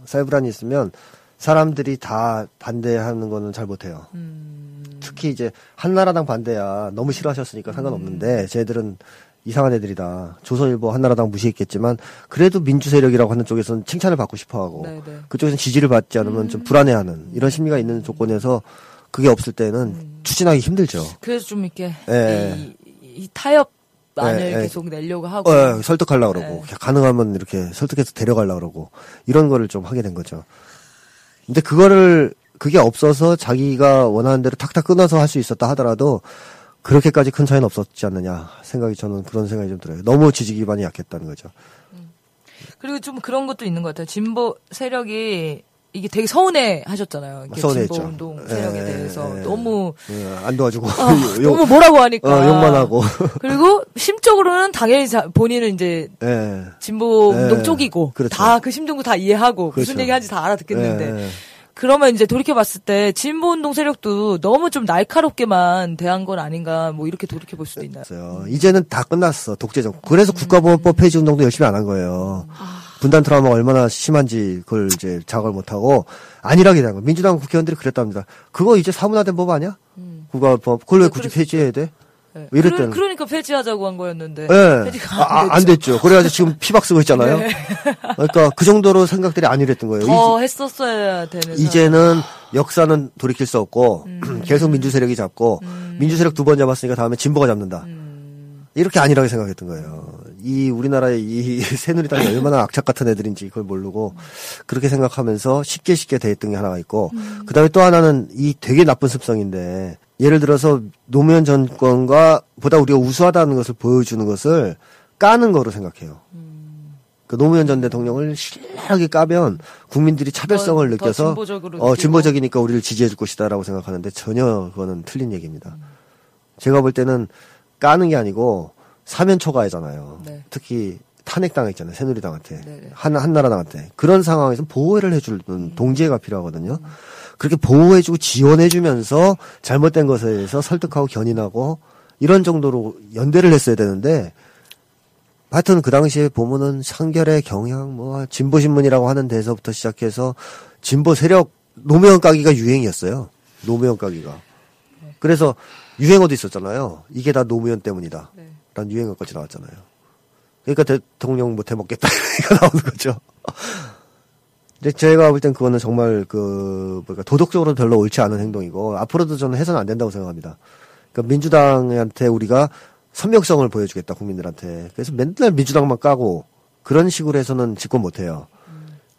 사회불안이 있으면 사람들이 다 반대하는 거는 잘 못해요. 음. 특히 이제 한나라당 반대야 너무 싫어하셨으니까 상관없는데 쟤들은 이상한 애들이다. 조선일보 한나라당 무시했겠지만 그래도 민주 세력이라고 하는 쪽에서는 칭찬을 받고 싶어하고 네, 네. 그쪽에서는 지지를 받지 않으면 좀 불안해하는 이런 심리가 있는 조건에서 그게 없을 때는 추진하기 힘들죠. 그래서 좀 이렇게 예. 이, 이 타협안을 예, 예. 계속 내려고 하고 어, 설득하려고 그러고 네. 가능하면 이렇게 설득해서 데려가려고 그러고 이런 거를 좀 하게 된 거죠. 근데 그거를 그게 없어서 자기가 원하는 대로 탁탁 끊어서 할 수 있었다 하더라도 그렇게까지 큰 차이는 없었지 않느냐 생각이 저는 그런 생각이 좀 들어요. 너무 지지 기반이 약했다는 거죠. 그리고 좀 그런 것도 있는 것 같아요. 진보 세력이 이게 되게 서운해 하셨잖아요. 서운했죠. 진보 운동 세력에 예, 대해서 예. 너무 예, 안 도와주고 아, 욕- 너무 뭐라고 하니까 어, 욕만 하고 그리고 심적으로는 당연히 자- 본인은 이제 예. 진보 예, 운동 쪽이고 그렇죠. 다그 심정도 다 이해하고 무슨 그렇죠. 얘기하는지 다 알아듣겠는데 예, 예. 그러면 이제 돌이켜 봤을 때 진보 운동 세력도 너무 좀 날카롭게만 대한 건 아닌가 뭐 이렇게 돌이켜 볼 수도 있나요? 있어요. 이제는 다 끝났어 독재정. 그래서 국가보안법 폐지 운동도 열심히 안 한 거예요. 분단 트라우마가 얼마나 심한지 그걸 이제 자각을 못하고 안일하게 된 거. 민주당 국회의원들이 그랬답니다. 그거 이제 사문화된 법 아니야? 국가보안법. 그걸 왜 네, 굳이 그랬었죠. 폐지해야 돼? 네. 뭐 이랬다는 그러, 그러 니까 폐지하자고 한 거였는데 예. 폐지가 아, 안 아, 안 됐죠. 됐죠. 그래가지고 지금 피박 쓰고 있잖아요. 네. 그러니까 그 정도로 생각들이 안일했던 거예요. 더 했었어야 되는 이, 제는 역사는 돌이킬 수 없고 음. 계속 민주 세력이 잡고 민주 세력 두 번 잡았으니까 다음에 진보가 잡는다. 음. 이렇게 안일하게 생각했던 거예요. 이 우리나라의 이 새누리당이 얼마나 악착 같은 애들인지 그걸 모르고 그렇게 생각하면서 쉽게 쉽게 대했던 게 하나가 있고 음. 그다음에 또 하나는 이 되게 나쁜 습성인데 예를 들어서 노무현 정권과 보다 우리가 우수하다는 것을 보여주는 것을 까는 거로 생각해요. 그 노무현 전 대통령을 신랄하게 까면 국민들이 차별성을 더- 더 느껴서 진보적으로 어. 진보적이니까 우리를 지지해 줄 것이다라고 생각하는데 전혀 그거는 틀린 얘기입니다. 제가 볼 때는 까는 게 아니고 사면 초과이잖아요. 네. 특히 탄핵당했잖아요. 새누리당한테. 네네. 한, 한나라당한테. 그런 상황에서 보호를 해주는 동지애가 필요하거든요. 그렇게 보호해주고 지원해주면서 잘못된 것에 대해서 설득하고 견인하고 이런 정도로 연대를 했어야 되는데 하여튼 그 당시에 보면은 상결의 경향, 뭐, 진보신문이라고 하는 데서부터 시작해서 진보 세력, 노무현 까기가 유행이었어요. 노무현 까기가. 그래서 유행어도 있었잖아요. 이게 다 노무현 때문이다. 네. 라는 유행어까지 나왔잖아요. 그러니까 대통령 못 해먹겠다. 이거 나오는 거죠. 근데 제가 볼 땐 그거는 정말 그, 뭐랄까, 도덕적으로 별로 옳지 않은 행동이고, 앞으로도 저는 해서는 안 된다고 생각합니다. 그러니까 민주당한테 우리가 선명성을 보여주겠다, 국민들한테. 그래서 맨날 민주당만 까고, 그런 식으로 해서는 집권 못 해요.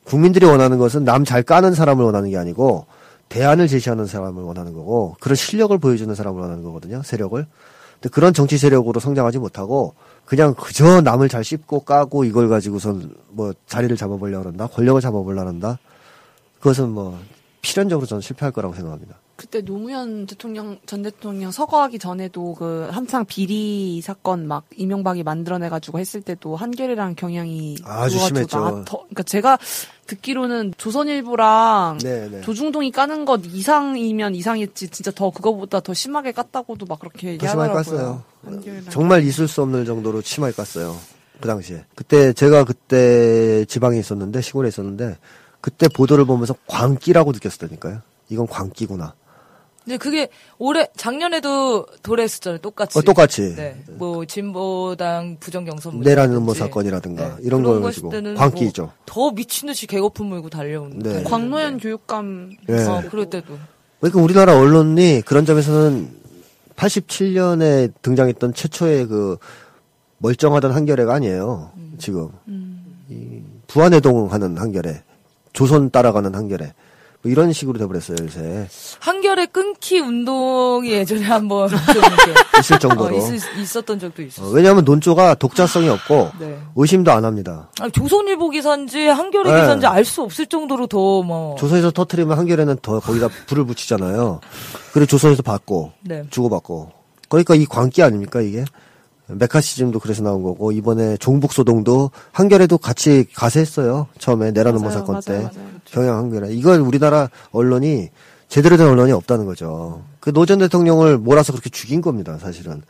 국민들이 원하는 것은 남 잘 까는 사람을 원하는 게 아니고, 대안을 제시하는 사람을 원하는 거고, 그런 실력을 보여주는 사람을 원하는 거거든요, 세력을. 근데 그런 정치 세력으로 성장하지 못하고, 그냥 그저 남을 잘 씹고 까고 이걸 가지고선 뭐 자리를 잡아보려고 한다, 권력을 잡아보려고 한다. 그것은 뭐 필연적으로 저는 실패할 거라고 생각합니다. 그때 노무현 대통령 전 대통령 서거하기 전에도 그 한창 비리 사건 막 이명박이 만들어내가지고 했을 때도 한결이랑 경향이 아주 그거가 심했죠. 나- 더- 그러니까 제가 듣기로는 조선일보랑 네, 네. 조중동이 까는 것 이상이면 이상했지 진짜 더 그거보다 더 심하게 깠다고도 막 그렇게 얘기하더라고요. 정말 있을 수 없는 정도로 심하게 깠어요. 그 당시에. 그때 제가 그때 지방에 있었는데 시골에 있었는데 그때 보도를 보면서 광기라고 느꼈었다니까요. 이건 광기구나. 근데 그게 올해 작년에도 도래했었잖아요. 똑같이. 어, 똑같이. 네. 뭐 진보당 부정 경선. 내라는 뭐 사건이라든가 이런 그런 걸거 가지고 광기죠. 뭐 더 미친 듯이 개거품 물고 달려오는. 네. 달려오는데. 광노현 교육감 예. 어, 그럴 때도. 그러니까 우리나라 언론이 그런 점에서는 87년에 등장했던 최초의 그 멀쩡하던 한겨레가 아니에요. 지금 이 부안해동하는 한겨레, 조선 따라가는 한겨레 뭐 이런 식으로 돼버렸어요 요새 한결의 끊기 운동이 예전에 한번 있을 어, 정도로. 있, 있었던 적도 어, 있었어요. 왜냐하면 논조가 독자성이 없고 네. 의심도 안 합니다. 아니, 조선일보 기사인지 한겨레 네. 기사인지 알 수 없을 정도로 더 뭐. 조선에서 터트리면 한겨레는 더 거기다 불을 붙이잖아요. 그리고 조선에서 받고 네. 주고받고. 그러니까 이 광기 아닙니까 이게? 메카시즘도 그래서 나온 거고 이번에 종북 소동도 한겨레도 같이 가세했어요. 처음에 내라노모 맞아요, 사건 때 맞아요, 맞아요. 경향 한겨레. 이걸 우리나라 언론이 제대로 된 언론이 없다는 거죠. 그 노 전 대통령을 몰아서 그렇게 죽인 겁니다. 사실은.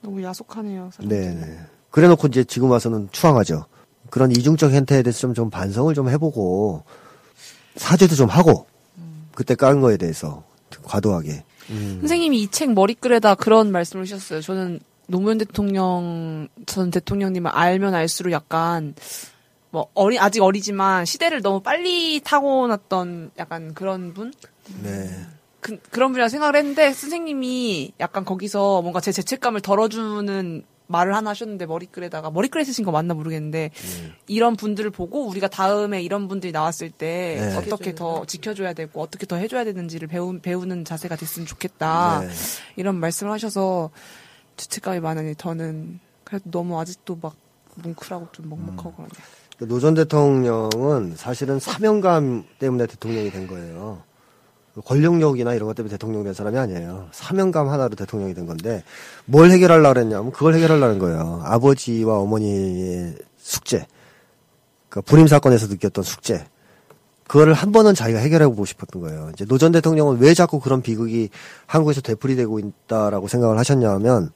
너무 야속하네요. 사람들이. 네. 그래놓고 이제 지금 와서는 추앙하죠. 그런 이중적 행태에 대해서 좀, 좀 반성을 좀 해보고 사죄도 좀 하고 그때 깐 거에 대해서 과도하게. 선생님이 이 책 머리글에다 그런 말씀을 하셨어요. 저는 노무현 대통령 전 대통령님을 알면 알수록 약간 뭐 어리 아직 어리지만 시대를 너무 빨리 타고났던 약간 그런 분 네. 그, 그런 분이라 생각을 했는데 선생님이 약간 거기서 뭔가 제 죄책감을 덜어주는 말을 하나 하셨는데 머리글에다가 머리글에 쓰신 거 맞나 모르겠는데 이런 분들을 보고 우리가 다음에 이런 분들이 나왔을 때 네. 어떻게 더 지켜줘야 되고 어떻게 더 해줘야 되는지를 배우, 배우는 자세가 됐으면 좋겠다 네. 이런 말씀을 하셔서 죄책감이 많으니 저는 그래도 너무 아직도 막 뭉클하고 좀 먹먹하고 그러네요. 노전 대통령은 사실은 사명감 때문에 대통령이 된 거예요. 권력력이나 이런 것 때문에 대통령이 된 사람이 아니에요. 사명감 하나로 대통령이 된 건데 뭘 해결하려고 했냐면 그걸 해결하려는 거예요. 아버지와 어머니의 숙제. 그 불임 사건에서 느꼈던 숙제. 그거를 한 번은 자기가 해결해 보고 싶었던 거예요. 이제 노 전 대통령은 왜 자꾸 그런 비극이 한국에서 되풀이되고 있다라고 생각을 하셨냐면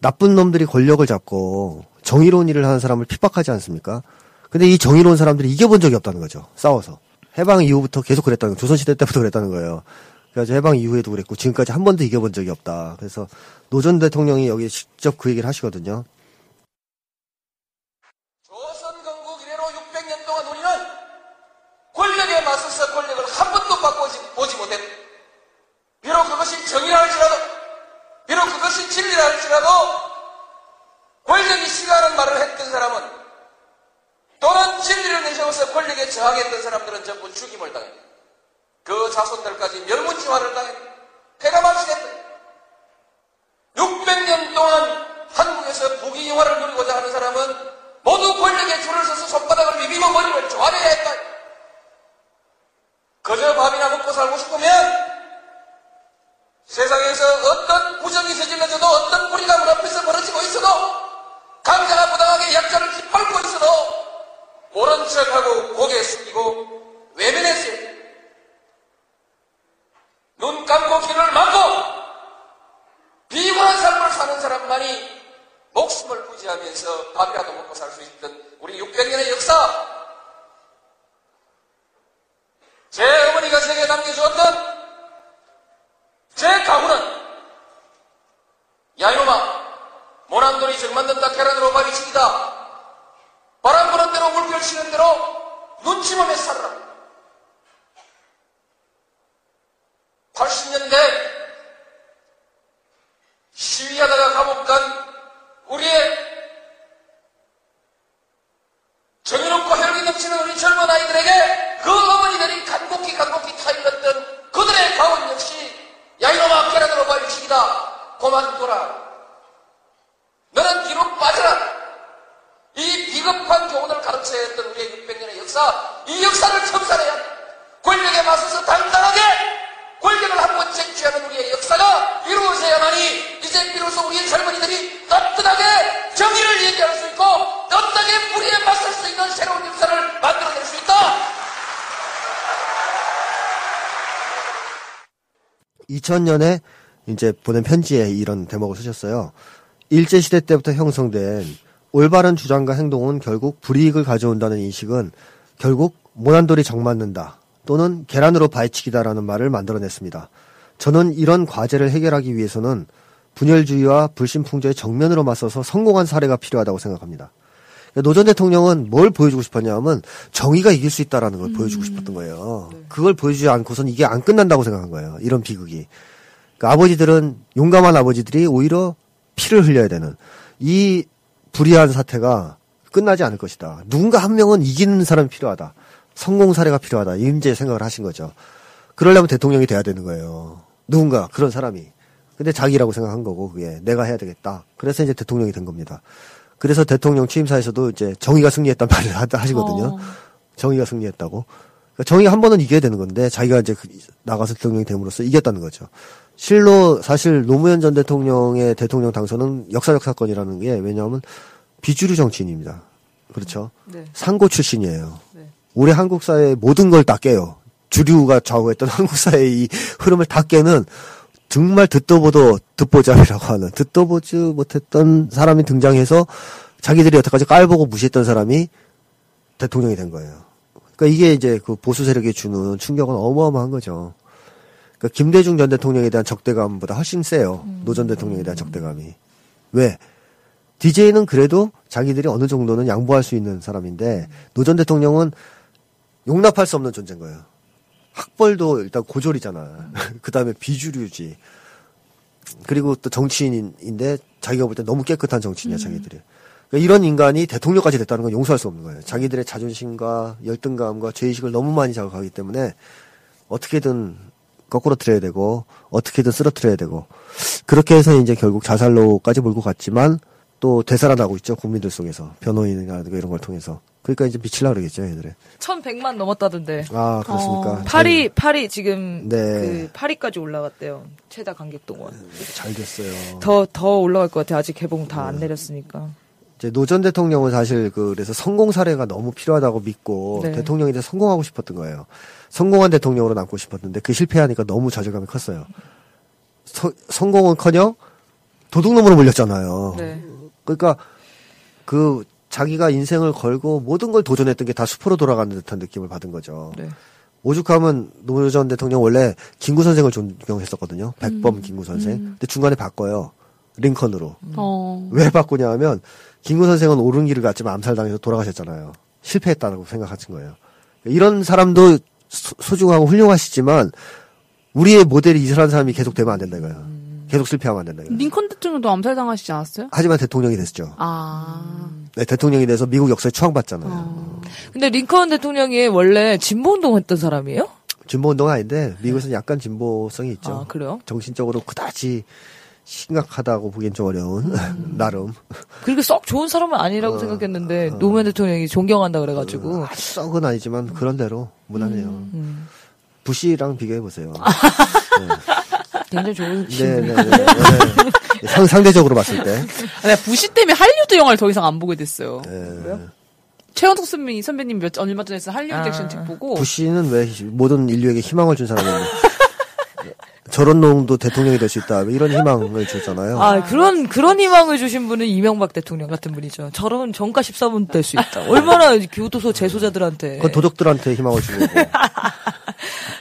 나쁜 놈들이 권력을 잡고 정의로운 일을 하는 사람을 핍박하지 않습니까? 근데 이 정의로운 사람들이 이겨본 적이 없다는 거죠. 싸워서. 해방 이후부터 계속 그랬다는 거예요. 조선시대 때부터 그랬다는 거예요. 그래서 해방 이후에도 그랬고 지금까지 한 번도 이겨본 적이 없다. 그래서 노 전 대통령이 여기 직접 그 얘기를 하시거든요. 조선 건국 이래로 600년 동안 우리는 권력에 맞서서 권력을 한 번도 바꿔보지 보지 못했다. 그것이 정의라 할지라도, 비록 그것이 진리라 할지라도, 권력이 싫어하는 말을 했던 사람은, 또는 진리를 내세워서 권력에 저항했던 사람들은 전부 죽임을 당했다. 그 자손들까지 멸문지화를 당했다. 폐가 망신했다. 600년 동안 한국에서 부귀영화를 누리고자 하는 사람은 모두 권력에 줄을 서서 손바닥을 비비고 머리를 조아려야 했다. 그저 밥이나 먹고 살고 싶으면 세상에서 어떤 부정이 저질러져도 어떤 뿌리가 문 앞에서 벌어지고 있어도 강자가 부당하게 약자를 짓밟고 있어도 모른 척하고 고개 숙이고 외면했어요. 눈 감고 귀를 막고 비굴한 삶을 사는 사람만이 목숨을 부지하면서 밥이라도 먹고 살 수 있던 우리 600년의 역사. 제 어머니가 제게 남겨주었던 제 가훈은 야 이놈아 모난돌이 정 만든다 계란으로 바위치기다. 바람 부는 대로 물결 치는 대로 눈치보며 살아라 80년대 시위하다가 감옥 간 우리의 정의롭고 혈기 넘치는 우리 젊은 아이들에게 그 어머니들이 간곡히 간곡히 타일렀던 그들의 가훈 역시 야 이놈아 계란으로 발치기다 고만둬라 너는 뒤로 빠져라 이 비겁한 교훈을 가르쳐야 했던 우리의 600년의 역사 이 역사를 청산해야 한다. 권력에 맞서서 당당하게 권력을 한번 쟁취하는 우리의 역사가 이루어져야만이 이제 비로소 우리의 젊은이들이 떳떳하게 정의를 얘기할 수 있고 떳떳하게 불의에 맞설 수 있는 새로운 역사를 만들어낼 수 있다. 2000년에 이제 보낸 편지에 이런 대목을 쓰셨어요. 일제시대 때부터 형성된 올바른 주장과 행동은 결국 불이익을 가져온다는 인식은 결국 모난돌이 정맞는다 또는 계란으로 바위치기다라는 말을 만들어냈습니다. 저는 이런 과제를 해결하기 위해서는 분열주의와 불신풍조의 정면으로 맞서서 성공한 사례가 필요하다고 생각합니다. 그러니까 노전 대통령은 뭘 보여주고 싶었냐면 정의가 이길 수 있다라는 걸 보여주고 싶었던 거예요. 그걸 보여주지 않고선 이게 안 끝난다고 생각한 거예요. 이런 비극이. 그러니까 아버지들은 용감한 아버지들이 오히려 피를 흘려야 되는 이 불의한 사태가 끝나지 않을 것이다. 누군가 한 명은 이기는 사람이 필요하다. 성공 사례가 필요하다. 이제 생각을 하신 거죠. 그러려면 대통령이 돼야 되는 거예요. 누군가 그런 사람이. 근데 자기라고 생각한 거고 그게 내가 해야 되겠다. 그래서 이제 대통령이 된 겁니다. 그래서 대통령 취임사에서도 이제 정의가 승리했단 말을 하- 하시거든요. 어. 정의가 승리했다고. 그러니까 정의가 한 번은 이겨야 되는 건데 자기가 이제 그- 나가서 대통령이 됨으로써 이겼다는 거죠. 실로 사실 노무현 전 대통령의 대통령 당선은 역사적 사건이라는 게 왜냐하면 비주류 정치인입니다. 그렇죠. 네. 상고 출신이에요. 네. 올해 한국 사회의 모든 걸 다 깨요. 주류가 좌우했던 한국 사회의 이 흐름을 다 깨는 정말 듣도 보도 듣보잡이라고 하는 듣도 보지 못했던 사람이 등장해서 자기들이 여태까지 깔보고 무시했던 사람이 대통령이 된 거예요. 그러니까 이게 이제 그 보수 세력이 주는 충격은 어마어마한 거죠. 그러니까 김대중 전 대통령에 대한 적대감보다 훨씬 세요. 노전 대통령에 대한 적대감이. 왜? DJ는 그래도 자기들이 어느 정도는 양보할 수 있는 사람인데 노전 대통령은 용납할 수 없는 존재인 거예요. 학벌도 일단 고졸이잖아. 그 다음에 비주류지. 그리고 또 정치인인데 자기가 볼 때 너무 깨끗한 정치인이야, 자기들이. 그러니까 이런 인간이 대통령까지 됐다는 건 용서할 수 없는 거예요. 자기들의 자존심과 열등감과 죄의식을 너무 많이 자극하기 때문에 어떻게든 거꾸로 틀어야 되고 어떻게든 쓰러뜨려야 되고 그렇게 해서 이제 결국 자살로까지 몰고 갔지만 또 되살아나고 있죠 국민들 속에서 변호인이라든가 이런 걸 통해서 그러니까 이제 미칠라 그러겠죠 얘들이 1100만 넘었다던데. 아 그렇습니까 어. 파리, 파리 지금 네. 그 파리까지 올라갔대요. 최다 관객 동원. 잘 됐어요 더, 더 올라갈 것 같아. 아직 개봉 다안 내렸으니까. 이제 노전 대통령은 사실 그 그래서 성공 사례가 너무 필요하다고 믿고 네. 대통령이 돼 성공하고 싶었던 거예요. 성공한 대통령으로 남고 싶었는데 그 실패하니까 너무 좌절감이 컸어요. 서- 성공은커녕 도둑놈으로 몰렸잖아요. 네. 그러니까 그 자기가 인생을 걸고 모든 걸 도전했던 게 다 수포로 돌아가는 듯한 느낌을 받은 거죠. 네. 오죽하면 노전 대통령 원래 김구 선생을 존경했었거든요. 백범 김구 선생. 근데 중간에 바꿔요. 링컨으로. 어. 왜 바꾸냐 하면 김구 선생은 옳은 길을 갔지만 암살당해서 돌아가셨잖아요. 실패했다고 생각하신 거예요. 이런 사람도 소- 소중하고 훌륭하시지만 우리의 모델이 이런 사람이 계속 되면 안 된다 이거예요. 계속 실패하면 안 된다. 링컨 대통령도 암살당하시지 않았어요? 하지만 대통령이 됐죠. 아. 네, 대통령이 돼서 미국 역사에 추앙받잖아요. 근데 링컨 대통령이 원래 진보운동 했던 사람이에요? 진보운동은 아닌데 미국에서는 약간 진보성이 있죠. 아, 그래요? 정신적으로 그다지 심각하다고 보기엔 좀 어려운 나름 그렇게 썩 좋은 사람은 아니라고 생각했는데 노무현 대통령이 존경한다 그래가지고 아주 썩은 아니지만 그런 대로 무난해요. 음. 부시랑 비교해 보세요. 굉장히 좋은 네, 네, 네, 네. 상, 상대적으로 봤을 때. 아, 내가 부시 때문에 할리우드 영화를 더 이상 안 보게 됐어요. 네. 최원석 선배님, 선배님 몇, 얼마 전에 쓴 할리우드 아. 액션 책 보고. 부시는 왜 모든 인류에게 희망을 준 사람인데 저런 놈도 대통령이 될 수 있다 이런 희망을 줬잖아요. 아 그런 그런 희망을 주신 분은 이명박 대통령 같은 분이죠. 저런 정가 14분 될 수 있다. 얼마나 교도소 재소자들한테 그건 도적들한테 희망을 주고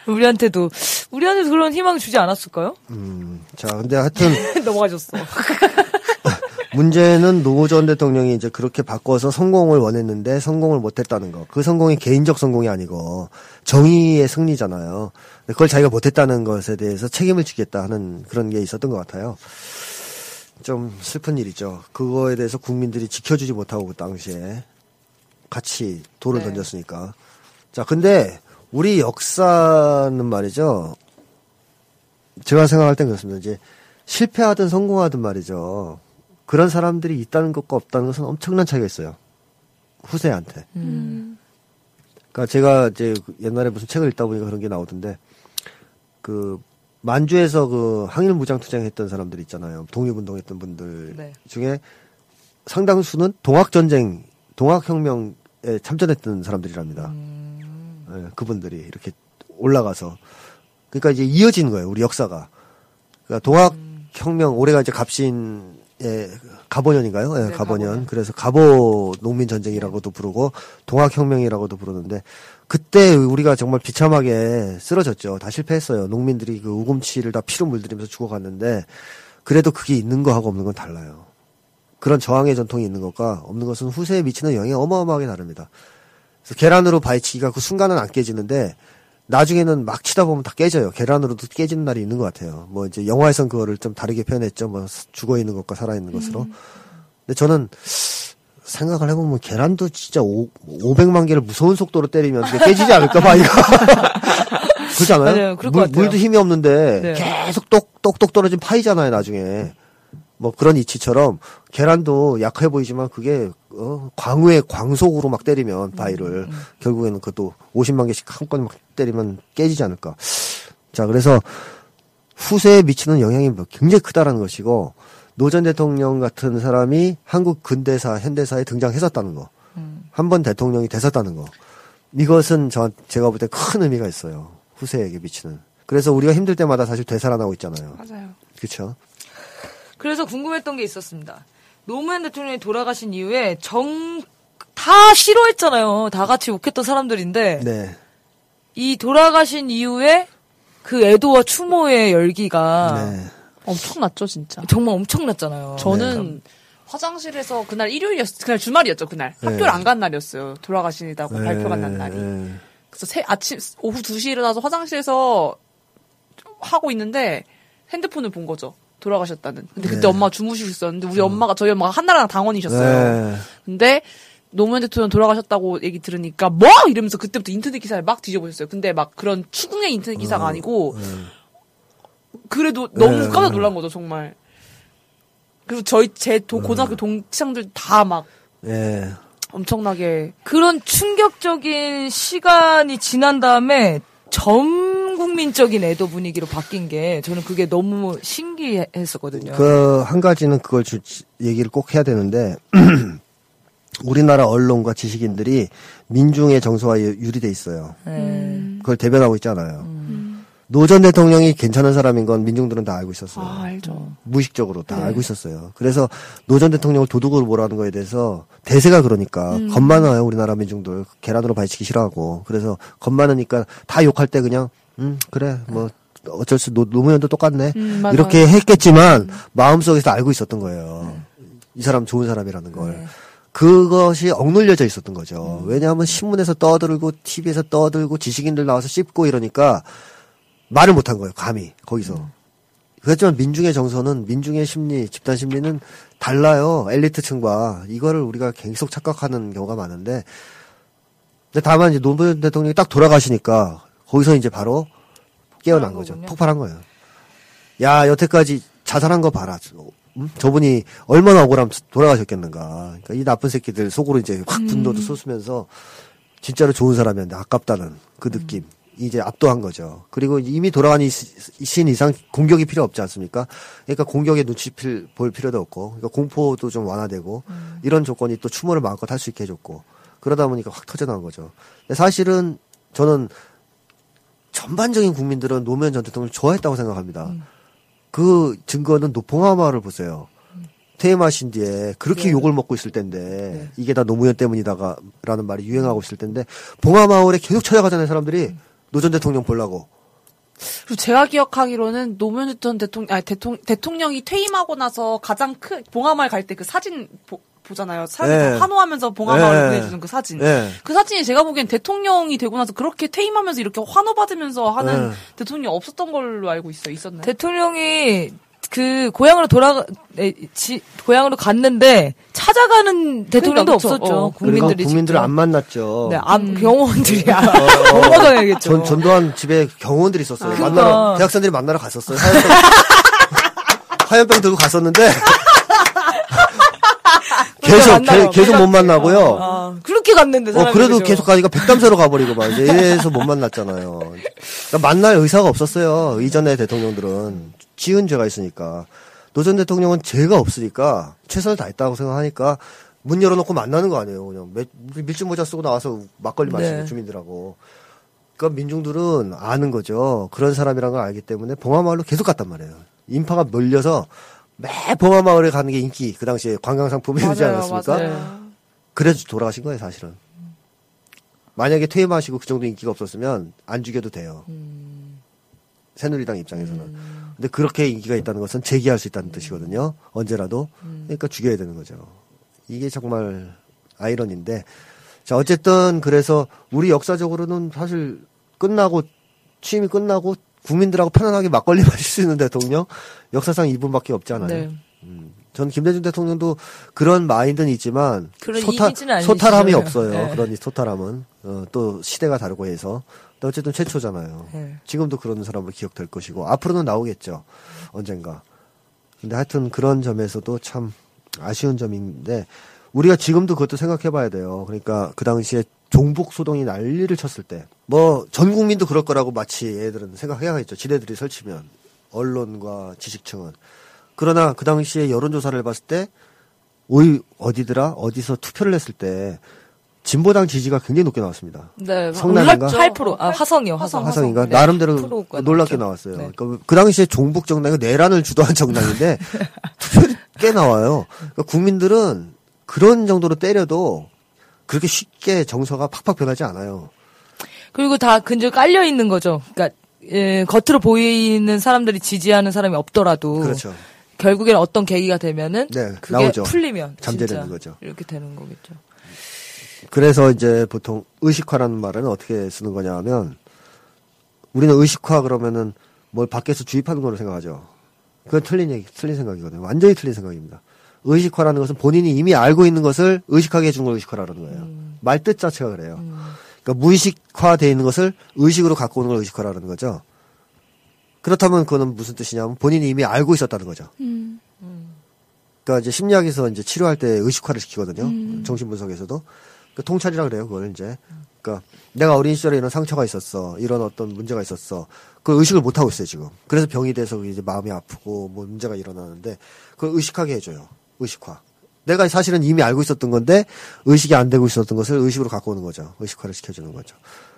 우리한테도 우리한테도 그런 희망 주지 않았을까요? 음, 자 근데 하여튼 넘어가셨어. 문제는 노 전 대통령이 이제 그렇게 바꿔서 성공을 원했는데 성공을 못했다는 거. 그 성공이 개인적 성공이 아니고 정의의 승리잖아요. 그걸 자기가 못했다는 것에 대해서 책임을 지겠다 하는 그런 게 있었던 것 같아요. 좀 슬픈 일이죠. 그거에 대해서 국민들이 지켜주지 못하고 그 당시에 같이 돌을 네. 던졌으니까. 자, 근데 우리 역사는 말이죠. 제가 생각할 땐 그렇습니다. 이제 실패하든 성공하든 말이죠. 그런 사람들이 있다는 것과 없다는 것은 엄청난 차이가 있어요. 후세한테. 그러니까 제가 이제 그 옛날에 무슨 책을 읽다 보니까 그런 게 나오던데 그 만주에서 그 항일 무장 투쟁했던 사람들 있잖아요. 독립운동했던 분들 네. 중에 상당수는 동학 전쟁, 동학 혁명에 참전했던 사람들이랍니다. 예, 그분들이 이렇게 올라가서 그러니까 이제 이어지는 거예요. 우리 역사가. 그러니까 동학 혁명 올해가 이제 가보년인가요? 예, 네, 가보년. 가보년. 그래서 가보 농민 전쟁이라고도 부르고 동학 혁명이라고도 부르는데 그때 우리가 정말 비참하게 쓰러졌죠. 다 실패했어요. 농민들이 그 우금치를 다 피로 물들이면서 죽어갔는데 그래도 그게 있는 거하고 없는 건 달라요. 그런 저항의 전통이 있는 것과 없는 것은 후세에 미치는 영향이 어마어마하게 다릅니다. 그래서 계란으로 바위치기가 그 순간은 안 깨지는데 나중에는 막 치다 보면 다 깨져요. 계란으로도 깨지는 날이 있는 것 같아요. 뭐 이제 영화에선 그거를 좀 다르게 표현했죠. 뭐 죽어 있는 것과 살아 있는 것으로. 근데 저는 생각을 해보면 계란도 진짜 오, 500만 개를 무서운 속도로 때리면 깨지지 않을까 봐 이거. 그렇지 않아요? 맞아요. 그럴 것 물. 물도 힘이 없는데 네. 계속 똑, 똑똑 떨어진 파이잖아요, 나중에. 뭐 그런 이치처럼 계란도 약해 보이지만 그게 어, 광우의 광속으로 막 때리면 바위를 결국에는 그것도 50만 개씩 한꺼번에 막 때리면 깨지지 않을까. 자, 그래서 후세에 미치는 영향이 뭐 굉장히 크다라는 것이고 노 전 대통령 같은 사람이 한국 근대사, 현대사에 등장했었다는 거. 한번 대통령이 됐었다는 거. 이것은 저 제가 볼 때 큰 의미가 있어요. 후세에게 미치는. 그래서 우리가 힘들 때마다 사실 되살아나고 있잖아요. 맞아요. 그렇죠? 그래서 궁금했던 게 있었습니다. 노무현 대통령이 돌아가신 이후에 정, 다 싫어했잖아요. 다 같이 욕했던 사람들인데, 네. 이 돌아가신 이후에 그 애도와 추모의 열기가 네. 엄청났죠, 진짜. 정말 엄청났잖아요. 저는 화장실에서 그날 일요일이었, 그날 주말이었죠, 그날. 네. 학교를 안 간 날이었어요. 돌아가시다고 네, 발표가 난 날이. 네. 그래서 새, 아침, 오후 2시에 일어나서 화장실에서 하고 있는데 핸드폰을 본 거죠. 돌아가셨다는. 근데 그때 네. 엄마가 주무시고 있었는데 우리 엄마가, 저희 엄마가 한나라랑 당원이셨어요. 네. 근데 노무현 대통령 돌아가셨다고 얘기 들으니까 뭐 이러면서 그때부터 인터넷 기사를 막 뒤져보셨어요. 근데 막 그런 추궁의 인터넷 기사가 아니고 그래도 너무 네. 깜짝 놀란 거죠 정말. 그리고 저희 제 도- 고등학교 동창들 다막 네. 엄청나게 그런 충격적인 시간이 지난 다음에 전 국민적인 애도 분위기로 바뀐 게 저는 그게 너무 신기했었거든요. 그 한 가지는 그걸 주, 얘기를 꼭 해야 되는데 우리나라 언론과 지식인들이 민중의 정서와 유- 유리돼 있어요. 네. 그걸 대변하고 있잖아요. 노전 대통령이 괜찮은 사람인 건 민중들은 다 알고 있었어요. 아 알죠. 무의식적으로 다 알고 있었어요. 그래서 노 전 대통령을 도둑으로 몰아가는 거에 대해서 대세가 그러니까 겁 많아요 우리나라 민중들 계란으로 바위치기 싫어하고 그래서 겁 많으니까 다 욕할 때 그냥 음 그래 뭐 어쩔 수 노, 노무현도 똑같네 음. 이렇게 했겠지만 마음속에서 알고 있었던 거예요. 이 사람 좋은 사람이라는 걸. 그것이 억눌려져 있었던 거죠. 왜냐하면 신문에서 떠들고 TV에서 떠들고 지식인들 나와서 씹고 이러니까 말을 못한 거예요. 감히 거기서. 그렇지만 민중의 정서는 민중의 심리, 집단 심리는 달라요. 엘리트층과 이거를 우리가 계속 착각하는 경우가 많은데, 근데 다만 이제 노무현 대통령이 딱 돌아가시니까 거기서 이제 바로 깨어난 폭발한 거죠. 거군요. 폭발한 거예요. 야 여태까지 자살한 거 봐라. 음? 저분이 얼마나 억울하면 돌아가셨겠는가. 그러니까 이 나쁜 새끼들 속으로 이제 확 분노도 솟으면서 진짜로 좋은 사람이었는데 아깝다는 그 느낌. 이제 압도한 거죠. 그리고 이미 돌아가신 이상 공격이 필요 없지 않습니까? 그러니까 공격에 눈치 필, 볼 필요도 없고, 그러니까 공포도 좀 완화되고, 이런 조건이 또 추모를 마음껏 할 수 있게 해줬고, 그러다 보니까 확 터져나온 거죠. 사실은 저는 전반적인 국민들은 노무현 전 대통령을 좋아했다고 생각합니다. 그 증거는 노봉화마을을 보세요. 퇴임하신 뒤에 그렇게 욕을 먹고 있을 텐데 이게 다 노무현 때문이다가라는 말이 유행하고 있을 텐데 봉화마을에 계속 찾아가잖아요 사람들이. 노전 대통령 보려고. 그리고 제가 기억하기로는 노무현 전 대통령, 아니, 대통령, 대통령이 퇴임하고 나서 가장 큰, 봉화마을 갈 때 그 사진 보, 보잖아요. 사진 네. 환호하면서 봉화마을 네. 보내주는 그 사진. 네. 그 사진이 제가 보기엔 대통령이 되고 나서 그렇게 퇴임하면서 이렇게 환호받으면서 하는 네. 대통령이 없었던 걸로 알고 있어요. 있었나요? 대통령이 그 고향으로 돌아가 에, 지, 고향으로 갔는데 찾아가는 대통령도 그러니까. 없었죠. 어. 국민들이 그러니까 국민들을 직접. 안 만났죠. 네, 암 경호원들이 못 먹어야겠죠. 전, 전두환 집에 경호원들이 있었어요. 그러니까. 만나러, 대학생들이 만나러 갔었어요. 화염병, 화염병 들고 갔었는데, 계속. 계, 계속 못 만나고요. 아, 그렇게 갔는데 어, 그래도 그죠? 계속 가니까 백담새로 가버리고 막, 이제 이래서 못 만났잖아요. 그러니까 만날 의사가 없었어요. 이전의 대통령들은. 지은 죄가 있으니까. 노 전 대통령은 죄가 없으니까, 최선을 다했다고 생각하니까, 문 열어놓고 만나는 거 아니에요. 그냥 밀- 밀짚 모자 쓰고 나와서 막걸리 마시고 네. 주민들하고. 그러니까 민중들은 아는 거죠. 그런 사람이라는 걸 알기 때문에 봉화마을로 계속 갔단 말이에요. 인파가 몰려서 매 봉화마을에 가는 게 인기, 그 당시에 관광 상품이 되지 맞아요, 않았습니까? 맞아요. 그래서 돌아가신 거예요, 사실은. 만약에 퇴임하시고 그 정도 인기가 없었으면 안 죽여도 돼요. 새누리당 입장에서는. 근데 그렇게 인기가 있다는 것은 재기할 수 있다는 뜻이거든요. 언제라도. 그러니까 죽여야 되는 거죠. 이게 정말 아이러니인데. 자, 어쨌든 그래서 우리 역사적으로는 사실 끝나고 취임이 끝나고 국민들하고 편안하게 막걸리 마실 수 있는 대통령 역사상 이분밖에 없지 않아요. 네. 전 김대중 대통령도 그런 마인드는 있지만 소탈. 소탈함이 없어요. 네. 그런 이 소탈함은 어, 또 시대가 다르고 해서 근데 어쨌든 최초잖아요. 네. 지금도 그런 사람으로 기억될 것이고 앞으로는 나오겠죠. 언젠가. 근데 하여튼 그런 점에서도 참 아쉬운 점인데 우리가 지금도 그것도 생각해 봐야 돼요. 그러니까 그 당시에 종북 소동이 난리를 쳤을 때 뭐 전 국민도 그럴 거라고 마치 애들은 생각해야겠죠. 지네들이 설치면 언론과 지식층은 그러나 그 당시에 여론조사를 봤을 때 오이 어디더라 어디서 투표를 했을 때 진보당 지지가 굉장히 높게 나왔습니다. 네, 성남인가? 올랐죠. 8%. 아, 화성이요, 화성. 화성인가 네. 나름대로 8%가 놀랍게. 나왔어요. 네. 그러니까 그 당시에 종북 정당이 내란을 주도한 정당인데 투표율이 꽤 나와요. 그러니까 국민들은 그런 정도로 때려도 그렇게 쉽게 정서가 팍팍 변하지 않아요. 그리고 다 근절 깔려 있는 거죠. 그러니까 예, 겉으로 보이는 사람들이 지지하는 사람이 없더라도 그렇죠. 결국에는 어떤 계기가 되면은 네, 그게 나오죠. 풀리면 잠재되는 거죠. 이렇게 되는 거겠죠. 그래서 이제 보통 의식화라는 말은 어떻게 쓰는 거냐 하면 우리는 의식화 그러면은 뭘 밖에서 주입하는 거로 생각하죠. 그건 틀린 얘기, 틀린 생각이거든요. 완전히 틀린 생각입니다. 의식화라는 것은 본인이 이미 알고 있는 것을 의식하게 해준 걸 의식화라는 거예요. 말뜻 자체가 그래요. 그러니까 무의식화되어 있는 것을 의식으로 갖고 오는 걸 의식화라는 거죠. 그렇다면 그거는 무슨 뜻이냐면 본인이 이미 알고 있었다는 거죠. 그러니까 이제 심리학에서 이제 치료할 때 의식화를 시키거든요. 정신분석에서도. 그 통찰이라 그래요, 그걸 이제. 그러니까 내가 어린 시절에 이런 상처가 있었어. 이런 어떤 문제가 있었어. 그걸 의식을 못 하고 있어요, 지금. 그래서 병이 돼서 이제 마음이 아프고 뭐 문제가 일어나는데 그걸 의식하게 해줘요. 의식화. 내가 사실은 이미 알고 있었던 건데 의식이 안 되고 있었던 것을 의식으로 갖고 오는 거죠. 의식화를 시켜주는 거죠.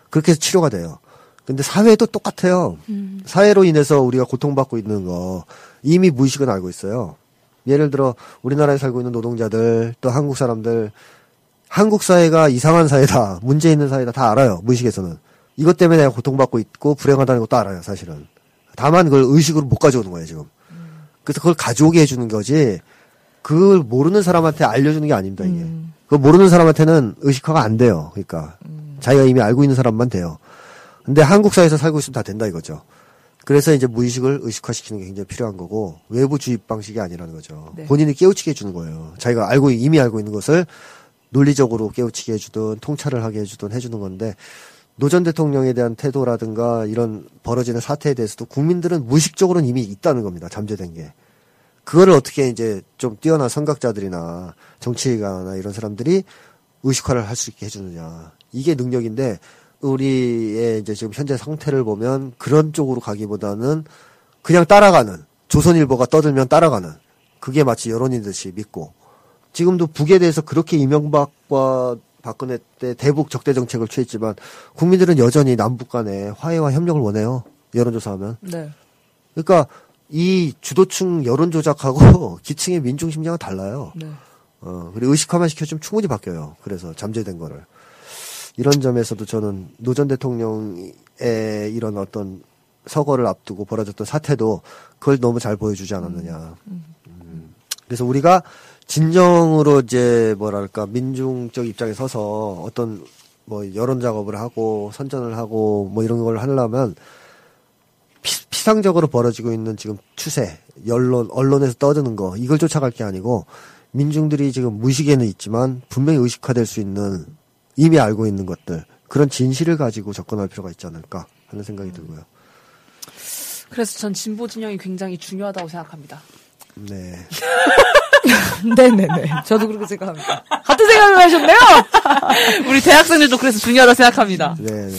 그렇게 해서 치료가 돼요. 근데 사회도 똑같아요. 사회로 인해서 우리가 고통받고 있는 거 이미 무의식은 알고 있어요. 예를 들어 우리나라에 살고 있는 노동자들 또 한국 사람들 한국 사회가 이상한 사회다, 문제 있는 사회다 다 알아요. 무의식에서는 이것 때문에 내가 고통받고 있고 불행하다는 것도 알아요. 사실은 다만 그걸 의식으로 못 가져오는 거예요 지금. 그래서 그걸 가져오게 해주는 거지. 그걸 모르는 사람한테 알려주는 게 아닙니다 이게. 그걸 모르는 사람한테는 의식화가 안 돼요. 그러니까 자기가 이미 알고 있는 사람만 돼요. 근데 한국 사회에서 살고 있으면 다 된다 이거죠. 그래서 이제 무의식을 의식화시키는 게 굉장히 필요한 거고 외부 주입 방식이 아니라는 거죠. 네. 본인이 깨우치게 해주는 거예요. 자기가 알고 이미 알고 있는 것을 논리적으로 깨우치게 해주든 통찰을 하게 해주든 해주는 건데 노전 대통령에 대한 태도라든가 이런 벌어지는 사태에 대해서도 국민들은 무의식적으로는 이미 있다는 겁니다. 잠재된 게. 그거를 어떻게 이제 좀 뛰어난 선각자들이나 정치가나 이런 사람들이 의식화를 할 수 있게 해주느냐. 이게 능력인데 우리의 이제 지금 현재 상태를 보면 그런 쪽으로 가기보다는 그냥 따라가는 조선일보가 떠들면 따라가는 그게 마치 여론인 듯이 믿고 지금도 북에 대해서 그렇게 이명박과 박근혜 때 대북 적대 정책을 취했지만 국민들은 여전히 남북 간의 화해와 협력을 원해요. 여론조사하면. 네. 그러니까 이 주도층 여론 조작하고 기층의 민중 심리가 달라요. 네. 어, 그리고 의식화만 시켜주면 충분히 바뀌어요. 그래서 잠재된 거를. 이런 점에서도 저는 노전 대통령의 이런 어떤 서거를 앞두고 벌어졌던 사태도 그걸 너무 잘 보여주지 않았느냐. 음. 그래서 우리가 진정으로 이제 뭐랄까 민중적 입장에 서서 어떤 뭐 여론 작업을 하고 선전을 하고 뭐 이런 걸 하려면 피, 피상적으로 벌어지고 있는 지금 추세, 언론, 언론에서 떠드는 거, 이걸 쫓아갈 게 아니고, 민중들이 지금 무의식에는 있지만, 분명히 의식화될 수 있는, 이미 알고 있는 것들, 그런 진실을 가지고 접근할 필요가 있지 않을까 하는 생각이 들고요. 그래서 전 진보 진영이 굉장히 중요하다고 생각합니다. 네. 네네네. 저도 그렇게 생각합니다. 같은 생각을 하셨네요? 우리 대학생들도 그래서 중요하다고 생각합니다. 네, 네.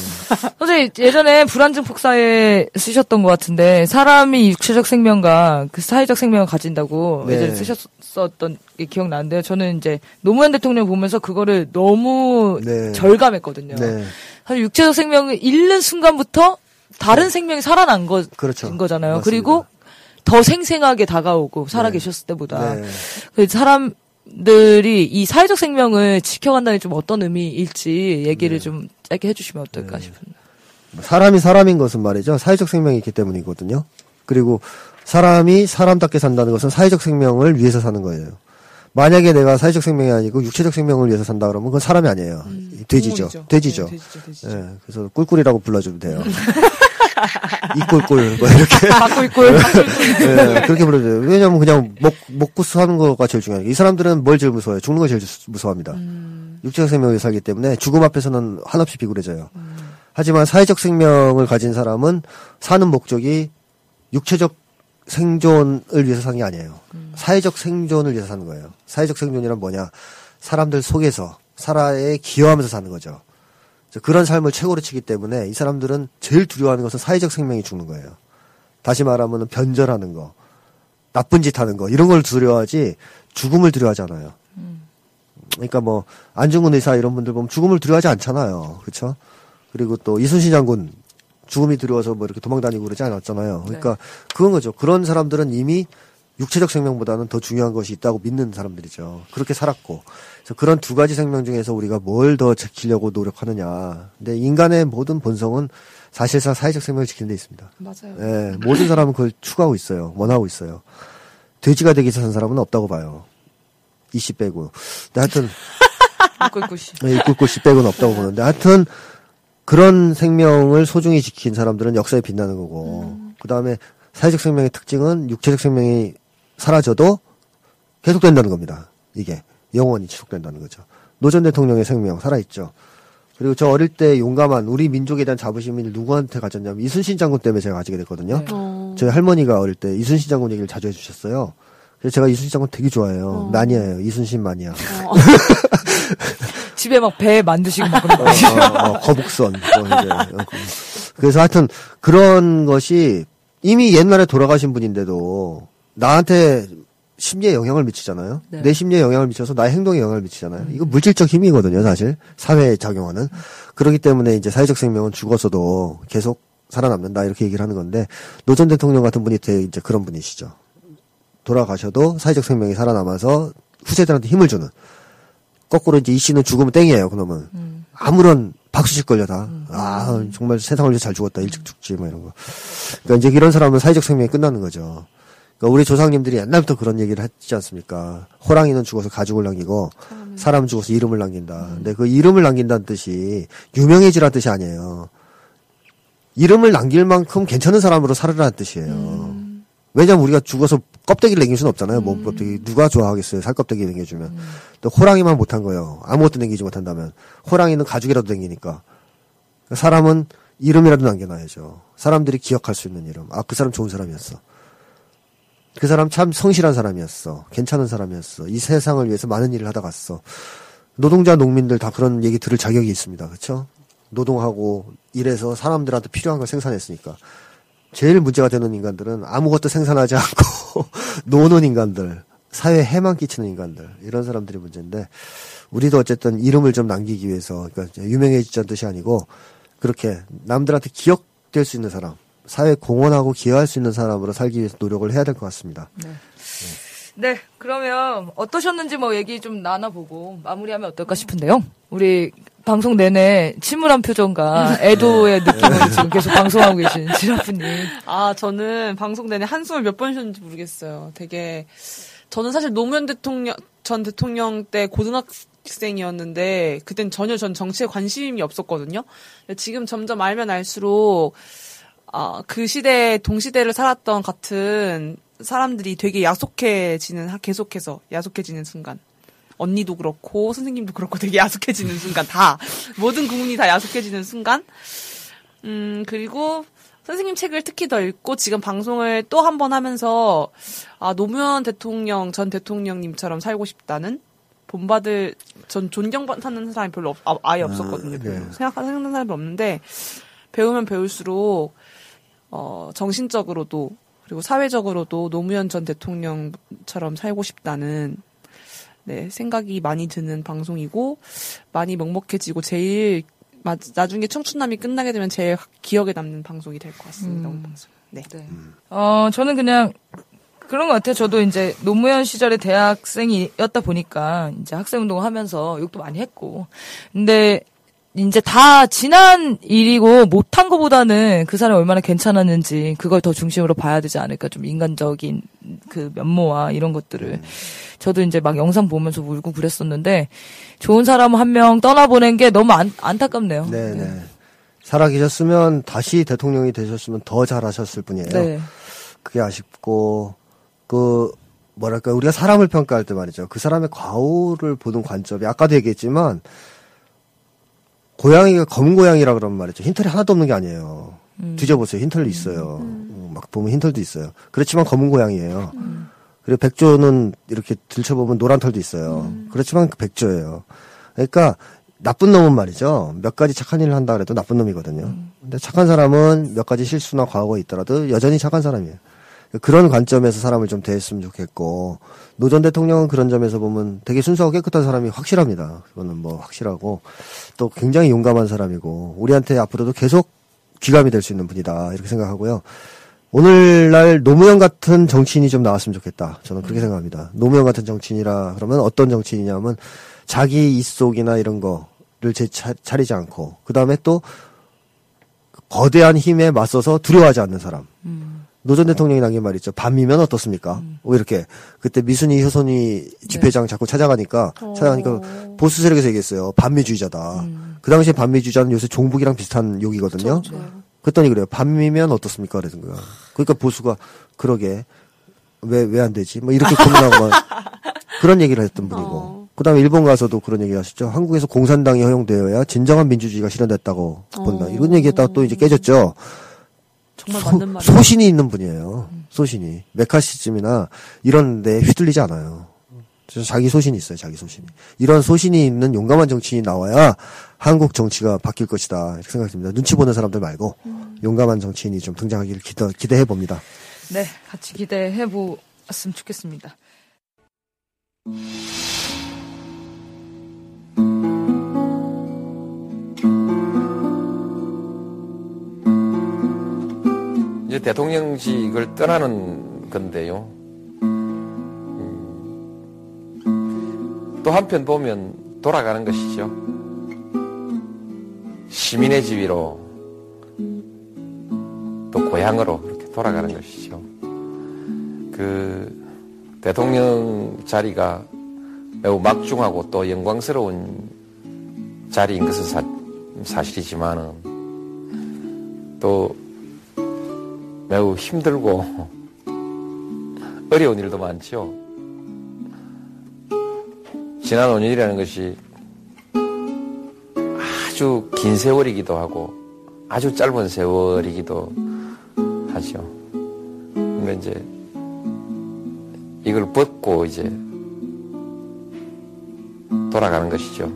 선생님, 예전에 불안증 폭사에 쓰셨던 것 같은데, 사람이 육체적 생명과 그 사회적 생명을 가진다고 네. 예전에 쓰셨었던 게 기억나는데요. 저는 이제 노무현 대통령 보면서 그거를 너무 네. 절감했거든요. 네. 사실 육체적 생명을 잃는 순간부터 다른 생명이 살아난 거, 그렇죠. 인 거잖아요. 맞습니다. 그리고 더 생생하게 다가오고 살아계셨을 때보다. 네. 그 사람 사람들이 이 사회적 생명을 지켜간다는 게좀 어떤 의미일지 얘기를 좀 짧게 해주시면 어떨까 싶습니다. 사람이 사람인 것은 말이죠. 사회적 생명이 있기 때문이거든요. 그리고 사람이 사람답게 산다는 것은 사회적 생명을 위해서 사는 거예요. 만약에 내가 사회적 생명이 아니고 육체적 생명을 위해서 산다 그러면 그건 사람이 아니에요. 돼지죠. 동물이죠. 돼지죠. 네, 돼지죠, 돼지죠. 예, 그래서 꿀꿀이라고 불러주면 돼요. 이꿀꿀 뭐 이렇게 바꿀꿀. 예, 그렇게 불러줘요. 왜냐면 그냥 먹 먹고 사는 거가 제일 중요해요. 이 사람들은 뭘 제일 무서워해요? 죽는 걸 제일 무서워합니다. 육체적 생명을 살기 때문에 죽음 앞에서는 한없이 비굴해져요. 하지만 사회적 생명을 가진 사람은 사는 목적이 육체적 생존을 위해서 사는 게 아니에요. 사회적 생존을 위해서 사는 거예요. 사회적 생존이란 뭐냐? 사람들 속에서 살아에 기여하면서 사는 거죠. 그런 삶을 최고로 치기 때문에 이 사람들은 제일 두려워하는 것은 사회적 생명이 죽는 거예요. 다시 말하면 변절하는 거, 나쁜 짓 하는 거 이런 걸 두려워하지 죽음을 두려워하잖아요. 그러니까 뭐 안중근 의사 이런 분들 보면 죽음을 두려워하지 않잖아요. 그렇죠? 그리고 또 이순신 장군 죽음이 두려워서 뭐 이렇게 도망다니고 그러지 않았잖아요. 그러니까 그런 거죠. 그런 사람들은 이미 육체적 생명보다는 더 중요한 것이 있다고 믿는 사람들이죠. 그렇게 살았고. 그래서 그런 두 가지 생명 중에서 우리가 뭘 더 지키려고 노력하느냐. 근데 인간의 모든 본성은 사실상 사회적 생명을 지키는 데 있습니다. 맞아요. 예, 모든 사람은 그걸 추구하고 있어요. 원하고 있어요. 돼지가 되기 위해서 산 사람은 없다고 봐요. 이씨 빼고. 근데 하여튼, 꿀꿀씨. 이 꿀꿀씨 빼고는 없다고 보는데 하여튼, 그런 생명을 소중히 지킨 사람들은 역사에 빛나는 거고, 그 다음에 사회적 생명의 특징은 육체적 생명이 사라져도 계속된다는 겁니다. 이게. 영원히 지속된다는 거죠. 노전 대통령의 생명 살아있죠. 그리고 저 어릴 때 용감한 우리 민족에 대한 자부심을 누구한테 가졌냐면 이순신 장군 때문에 제가 가지게 됐거든요. 어. 저희 할머니가 어릴 때 이순신 장군 얘기를 자주 해주셨어요. 그래서 제가 이순신 장군 되게 좋아해요. 마니아예요. 이순신 마니아. 집에 막 배 만드시고 막 그런 거. 어, 어, 어, 거북선. 뭐. 어, 그- 그래서 하여튼 그런 것이 이미 옛날에 돌아가신 분인데도 나한테 심리에 영향을 미치잖아요. 네. 내 심리에 영향을 미쳐서 나의 행동에 영향을 미치잖아요. 이거 물질적 힘이거든요, 사실. 사회에 작용하는. 그렇기 때문에 이제 사회적 생명은 죽어서도 계속 살아남는다 이렇게 얘기를 하는 건데 노 전 대통령 같은 분이 되게 이제 그런 분이시죠. 돌아가셔도 사회적 생명이 살아남아서 후세들한테 힘을 주는. 거꾸로 이제 이 씨는 죽으면 땡이에요, 그놈은. 아무런 박수 칠 걸려 다. 아, 정말 세상을 위해 잘 죽었다. 일찍 죽지, 뭐 이런 거. 그러니까 이제 이런 사람은 사회적 생명이 끝나는 거죠. 그러니까 우리 조상님들이 옛날부터 그런 얘기를 했지 않습니까? 호랑이는 죽어서 가죽을 남기고 사람은 죽어서 이름을 남긴다. 근데 그 이름을 남긴다는 뜻이 유명해지라는 뜻이 아니에요. 이름을 남길 만큼 괜찮은 사람으로 살으라는 뜻이에요. 왜냐면 우리가 죽어서 껍데기를 남길 수는 없잖아요. 몸 껍데기. 누가 좋아하겠어요. 살 껍데기 남겨주면. 또 호랑이만 못한 거예요. 아무것도 남기지 못한다면. 호랑이는 가죽이라도 남기니까. 사람은 이름이라도 남겨놔야죠. 사람들이 기억할 수 있는 이름. 아, 그 사람 좋은 사람이었어. 그 사람 참 성실한 사람이었어. 괜찮은 사람이었어. 이 세상을 위해서 많은 일을 하다 갔어. 노동자, 농민들 다 그런 얘기 들을 자격이 있습니다. 그렇죠? 노동하고 일해서 사람들한테 필요한 걸 생산했으니까. 제일 문제가 되는 인간들은 아무것도 생산하지 않고 노는 인간들, 사회에 해만 끼치는 인간들 이런 사람들이 문제인데 우리도 어쨌든 이름을 좀 남기기 위해서 그러니까 유명해지자는 뜻이 아니고 그렇게 남들한테 기억될 수 있는 사람, 사회에 공헌하고 기여할 수 있는 사람으로 살기 위해서 노력을 해야 될 것 같습니다. 네, 그러면 어떠셨는지 뭐 얘기 좀 나눠보고 마무리하면 어떨까 싶은데요. 우리 방송 내내 침울한 표정과 애도의 느낌을 지금 계속 방송하고 계신 지라프님. 아, 저는 방송 내내 한숨을 몇 번 쉬었는지 모르겠어요. 되게, 저는 사실 노무현 대통령, 전 대통령 때 고등학생이었는데, 그땐 전혀 전 정치에 관심이 없었거든요. 지금 점점 알면 알수록, 아, 그 시대, 동시대를 살았던 같은 사람들이 되게 야속해지는, 하- 계속해서 야속해지는 순간. 언니도 그렇고, 선생님도 그렇고 되게 야속해지는 순간, 다. 모든 국민이 다 야속해지는 순간. 음, 그리고 선생님 책을 특히 더 읽고 지금 방송을 또 한 번 하면서 아, 노무현 대통령 전 대통령님처럼 살고 싶다는 본받을 전 존경받는 사람이 별로 없, 아, 아예 없었거든요. 네. 별로. 생각하는 생각하는 사람이 없는데 배우면 배울수록 어, 정신적으로도 그리고 사회적으로도 노무현 전 대통령처럼 살고 싶다는 네, 생각이 많이 드는 방송이고 많이 먹먹해지고 제일 마- 나중에 청춘남이 끝나게 되면 제일 기억에 남는 방송이 될 것 같습니다. 오늘 방송. 네. 어, 저는 그냥 그런 것 같아요. 저도 이제 노무현 시절에 대학생이었다 보니까 이제 학생 운동을 하면서 욕도 많이 했고. 근데 이제 다 지난 일이고 못한 것보다는 그 사람이 얼마나 괜찮았는지 그걸 더 중심으로 봐야 되지 않을까. 좀 인간적인 그 면모와 이런 것들을. 저도 이제 막 영상 보면서 울고 그랬었는데 좋은 사람 한 명 떠나보낸 게 너무 안, 안타깝네요. 네, 네. 살아 계셨으면 다시 대통령이 되셨으면 더 잘하셨을 뿐이에요. 네. 그게 아쉽고 그 뭐랄까 우리가 사람을 평가할 때 말이죠. 그 사람의 과오를 보는 관점이 아까도 얘기했지만 고양이가 검은 고양이라 그러면 말이죠. 흰털이 하나도 없는 게 아니에요. 뒤져보세요. 흰털이 있어요. 어, 막 보면 흰털도 있어요. 그렇지만 검은 고양이에요. 그리고 백조는 이렇게 들춰보면 노란 털도 있어요. 그렇지만 그 백조예요. 그러니까 나쁜 놈은 말이죠. 몇 가지 착한 일을 한다 그래도 나쁜 놈이거든요. 근데 착한 사람은 몇 가지 실수나 과거가 있더라도 여전히 착한 사람이에요. 그런 관점에서 사람을 좀 대했으면 좋겠고 노 전 대통령은 그런 점에서 보면 되게 순수하고 깨끗한 사람이 확실합니다. 그거는 뭐 확실하고 또 굉장히 용감한 사람이고 우리한테 앞으로도 계속 귀감이 될 수 있는 분이다 이렇게 생각하고요. 오늘날 노무현 같은 정치인이 좀 나왔으면 좋겠다. 저는 그렇게 생각합니다. 노무현 같은 정치인이라 그러면 어떤 정치인이냐면 자기 입속이나 이런 거를 제 차, 차리지 않고 그 다음에 또 거대한 힘에 맞서서 두려워하지 않는 사람. 노 전 대통령이 남긴 말 있죠. 밤이면 어떻습니까? 뭐 이렇게 그때 미순이 효선이 집회장 자꾸 찾아가니까 찾아가니까 보수 세력에서 얘기했어요. 반미주의자다. 그 당시에 반미주의자는 요새 종북이랑 비슷한 욕이거든요. 그랬더니 그래요. 밤이면 어떻습니까? 그러는 거야. 그러니까 보수가 그러게 왜 왜 안 되지? 뭐 이렇게 고민하고 막 그런 얘기를 했던 분이고. 그다음에 일본 가서도 그런 얘기 하셨죠. 한국에서 공산당이 허용되어야 진정한 민주주의가 실현됐다고 본다. 이런 얘기했다가 또 이제 깨졌죠. 정말 소, 맞는 말이에요. 소신이 있는 분이에요. 소신이 메카시즘이나 이런 데 휘둘리지 않아요. 자기 소신이 있어요. 자기 소신이. 이런 소신이 있는 용감한 정치인이 나와야 한국 정치가 바뀔 것이다. 이렇게 생각됩니다. 눈치 보는 사람들 말고 용감한 정치인이 좀 등장하기를 기대, 기대 해 봅니다. 네, 같이 기대해 보았으면 좋겠습니다. 이제 대통령직을 떠나는 건데요. 음, 또 한편 보면 돌아가는 것이죠. 시민의 지위로 또 고향으로 그렇게 돌아가는 것이죠. 그 대통령 자리가 매우 막중하고 또 영광스러운 자리인 것은 사, 사실이지만은 또 매우 힘들고 어려운 일도 많죠. 지난 5년이라는 것이 아주 긴 세월이기도 하고 아주 짧은 세월이기도 하죠. 근데 이제 이걸 벗고 이제 돌아가는 것이죠.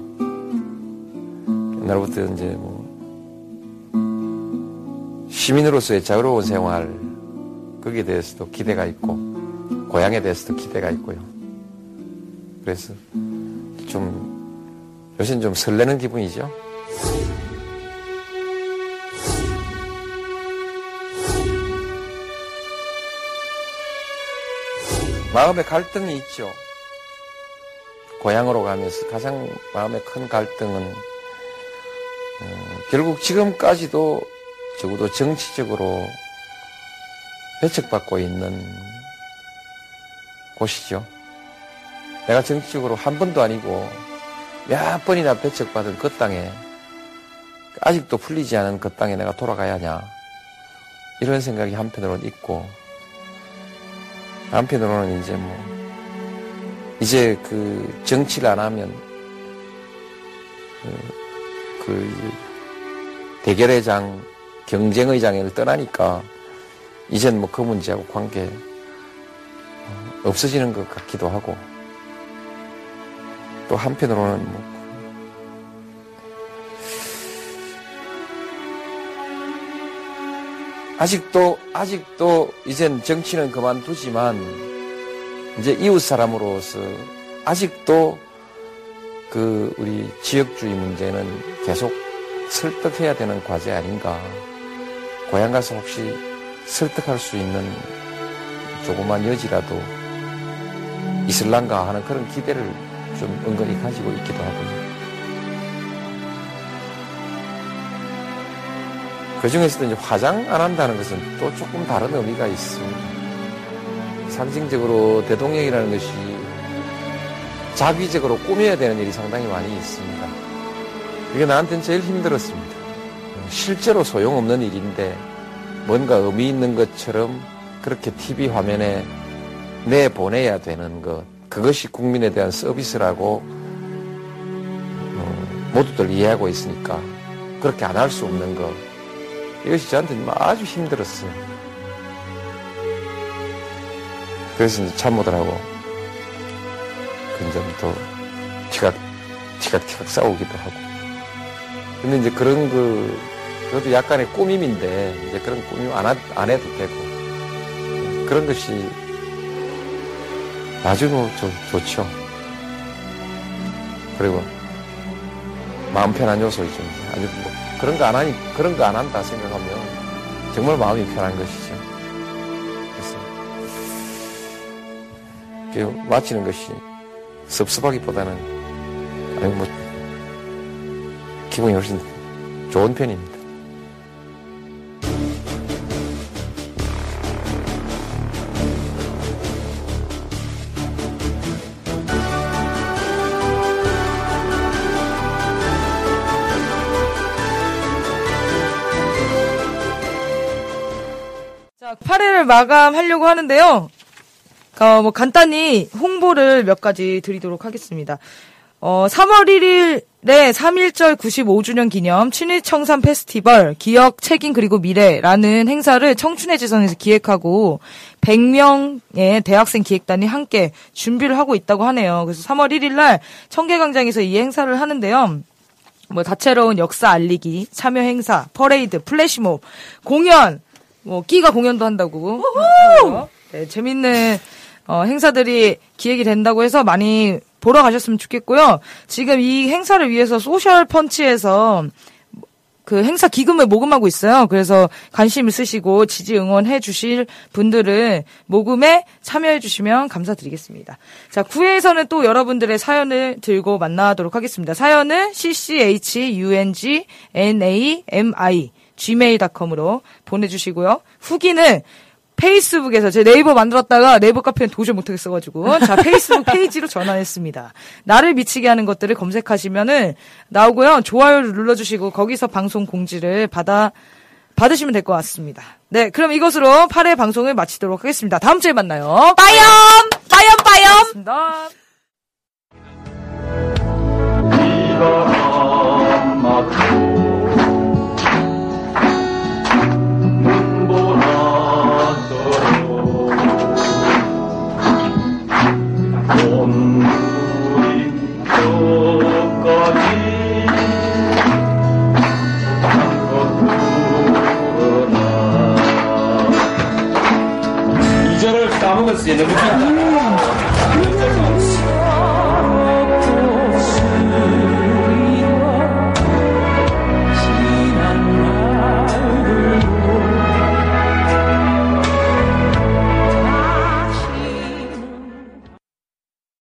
옛날부터 이제 뭐 시민으로서의 자유로운 생활 거기에 대해서도 기대가 있고 고향에 대해서도 기대가 있고요. 그래서 좀 요새는 좀 설레는 기분이죠. 마음의 갈등이 있죠. 고향으로 가면서 가장 마음의 큰 갈등은 어, 결국 지금까지도 적어도 정치적으로 배척받고 있는 곳이죠. 내가 정치적으로 한 번도 아니고 몇 번이나 배척받은 그 땅에 아직도 풀리지 않은 그 땅에 내가 돌아가야 하냐 이런 생각이 한편으로는 있고 한편으로는 이제 뭐 이제 그 정치를 안 하면 그, 그 대결의 장 경쟁의 장애를 떠나니까 이젠 뭐 그 문제하고 관계 어, 없어지는 것 같기도 하고 또 한편으로는 뭐 아직도 아직도 이젠 정치는 그만두지만 이제 이웃 사람으로서 아직도 그 우리 지역주의 문제는 계속 설득해야 되는 과제 아닌가. 고향 가서 혹시 설득할 수 있는 조그만 여지라도 있을란가 하는 그런 기대를 좀 은근히 가지고 있기도 하고요. 그 중에서도 이제 화장 안 한다는 것은 또 조금 다른 의미가 있습니다. 상징적으로 대통령이라는 것이 자기적으로 꾸며야 되는 일이 상당히 많이 있습니다. 이게 나한테는 제일 힘들었습니다. 실제로 소용없는 일인데 뭔가 의미 있는 것처럼 그렇게 TV 화면에 내보내야 되는 것. 그것이 국민에 대한 서비스라고 어, 모두들 이해하고 있으니까 그렇게 안 할 수 없는 것. 이것이 저한테 아주 힘들었어요. 그래서 이제 참모들하고 근점도 티각, 티각티각 싸우기도 하고. 근데 이제 그런 그, 그것도 약간의 꾸밈인데, 이제 그런 꾸밈 안, 하, 안 해도 되고. 그런 것이 아주 좋, 좋죠. 그리고 마음 편한 요소이죠. 아주 뭐 그런 거 안 하니, 그런 거 안 한다 생각하면 정말 마음이 편한 것이죠. 그래서 마치는 것이 섭섭하기보다는 아니 뭐 기분이 훨씬 좋은 편입니다. 자, 8회를 마감하려고 하는데요. 어, 뭐 간단히 홍보를 몇 가지 드리도록 하겠습니다. 어, 3월 1일에 3.1절 95주년 기념 친일청산 페스티벌 기억, 책임 그리고 미래라는 행사를 청춘의 지성에서 기획하고 100명의 대학생 기획단이 함께 준비를 하고 있다고 하네요. 그래서 3월 1일 날 청계광장에서 이 행사를 하는데요. 뭐 다채로운 역사 알리기, 참여 행사, 퍼레이드, 플래시몹, 공연, 뭐 끼가 공연도 한다고. 네, 재밌는 어, 행사들이 기획이 된다고 해서 많이 보러 가셨으면 좋겠고요. 지금 이 행사를 위해서 소셜 펀치에서 그 행사 기금을 모금하고 있어요. 그래서 관심 있으시고 지지 응원해 주실 분들은 모금에 참여해 주시면 감사드리겠습니다. 자, 9회에서는 또 여러분들의 사연을 들고 만나도록 하겠습니다. 사연은 cchungnami gmail.com으로 보내주시고요. 후기는 페이스북에서 제 네이버 만들었다가 네이버 카페는 도저히 못하겠어가지고 자 페이스북 페이지로 전환했습니다. 나를 미치게 하는 것들을 검색하시면은 나오고요. 좋아요를 눌러주시고 거기서 방송 공지를 받아 받으시면 될 것 같습니다. 네, 그럼 이것으로 8회 방송을 마치도록 하겠습니다. 다음 주에 만나요. 빠염! 빠염, 빠염! 고맙습니다. 이절을 까먹었어요. 너무 긴다.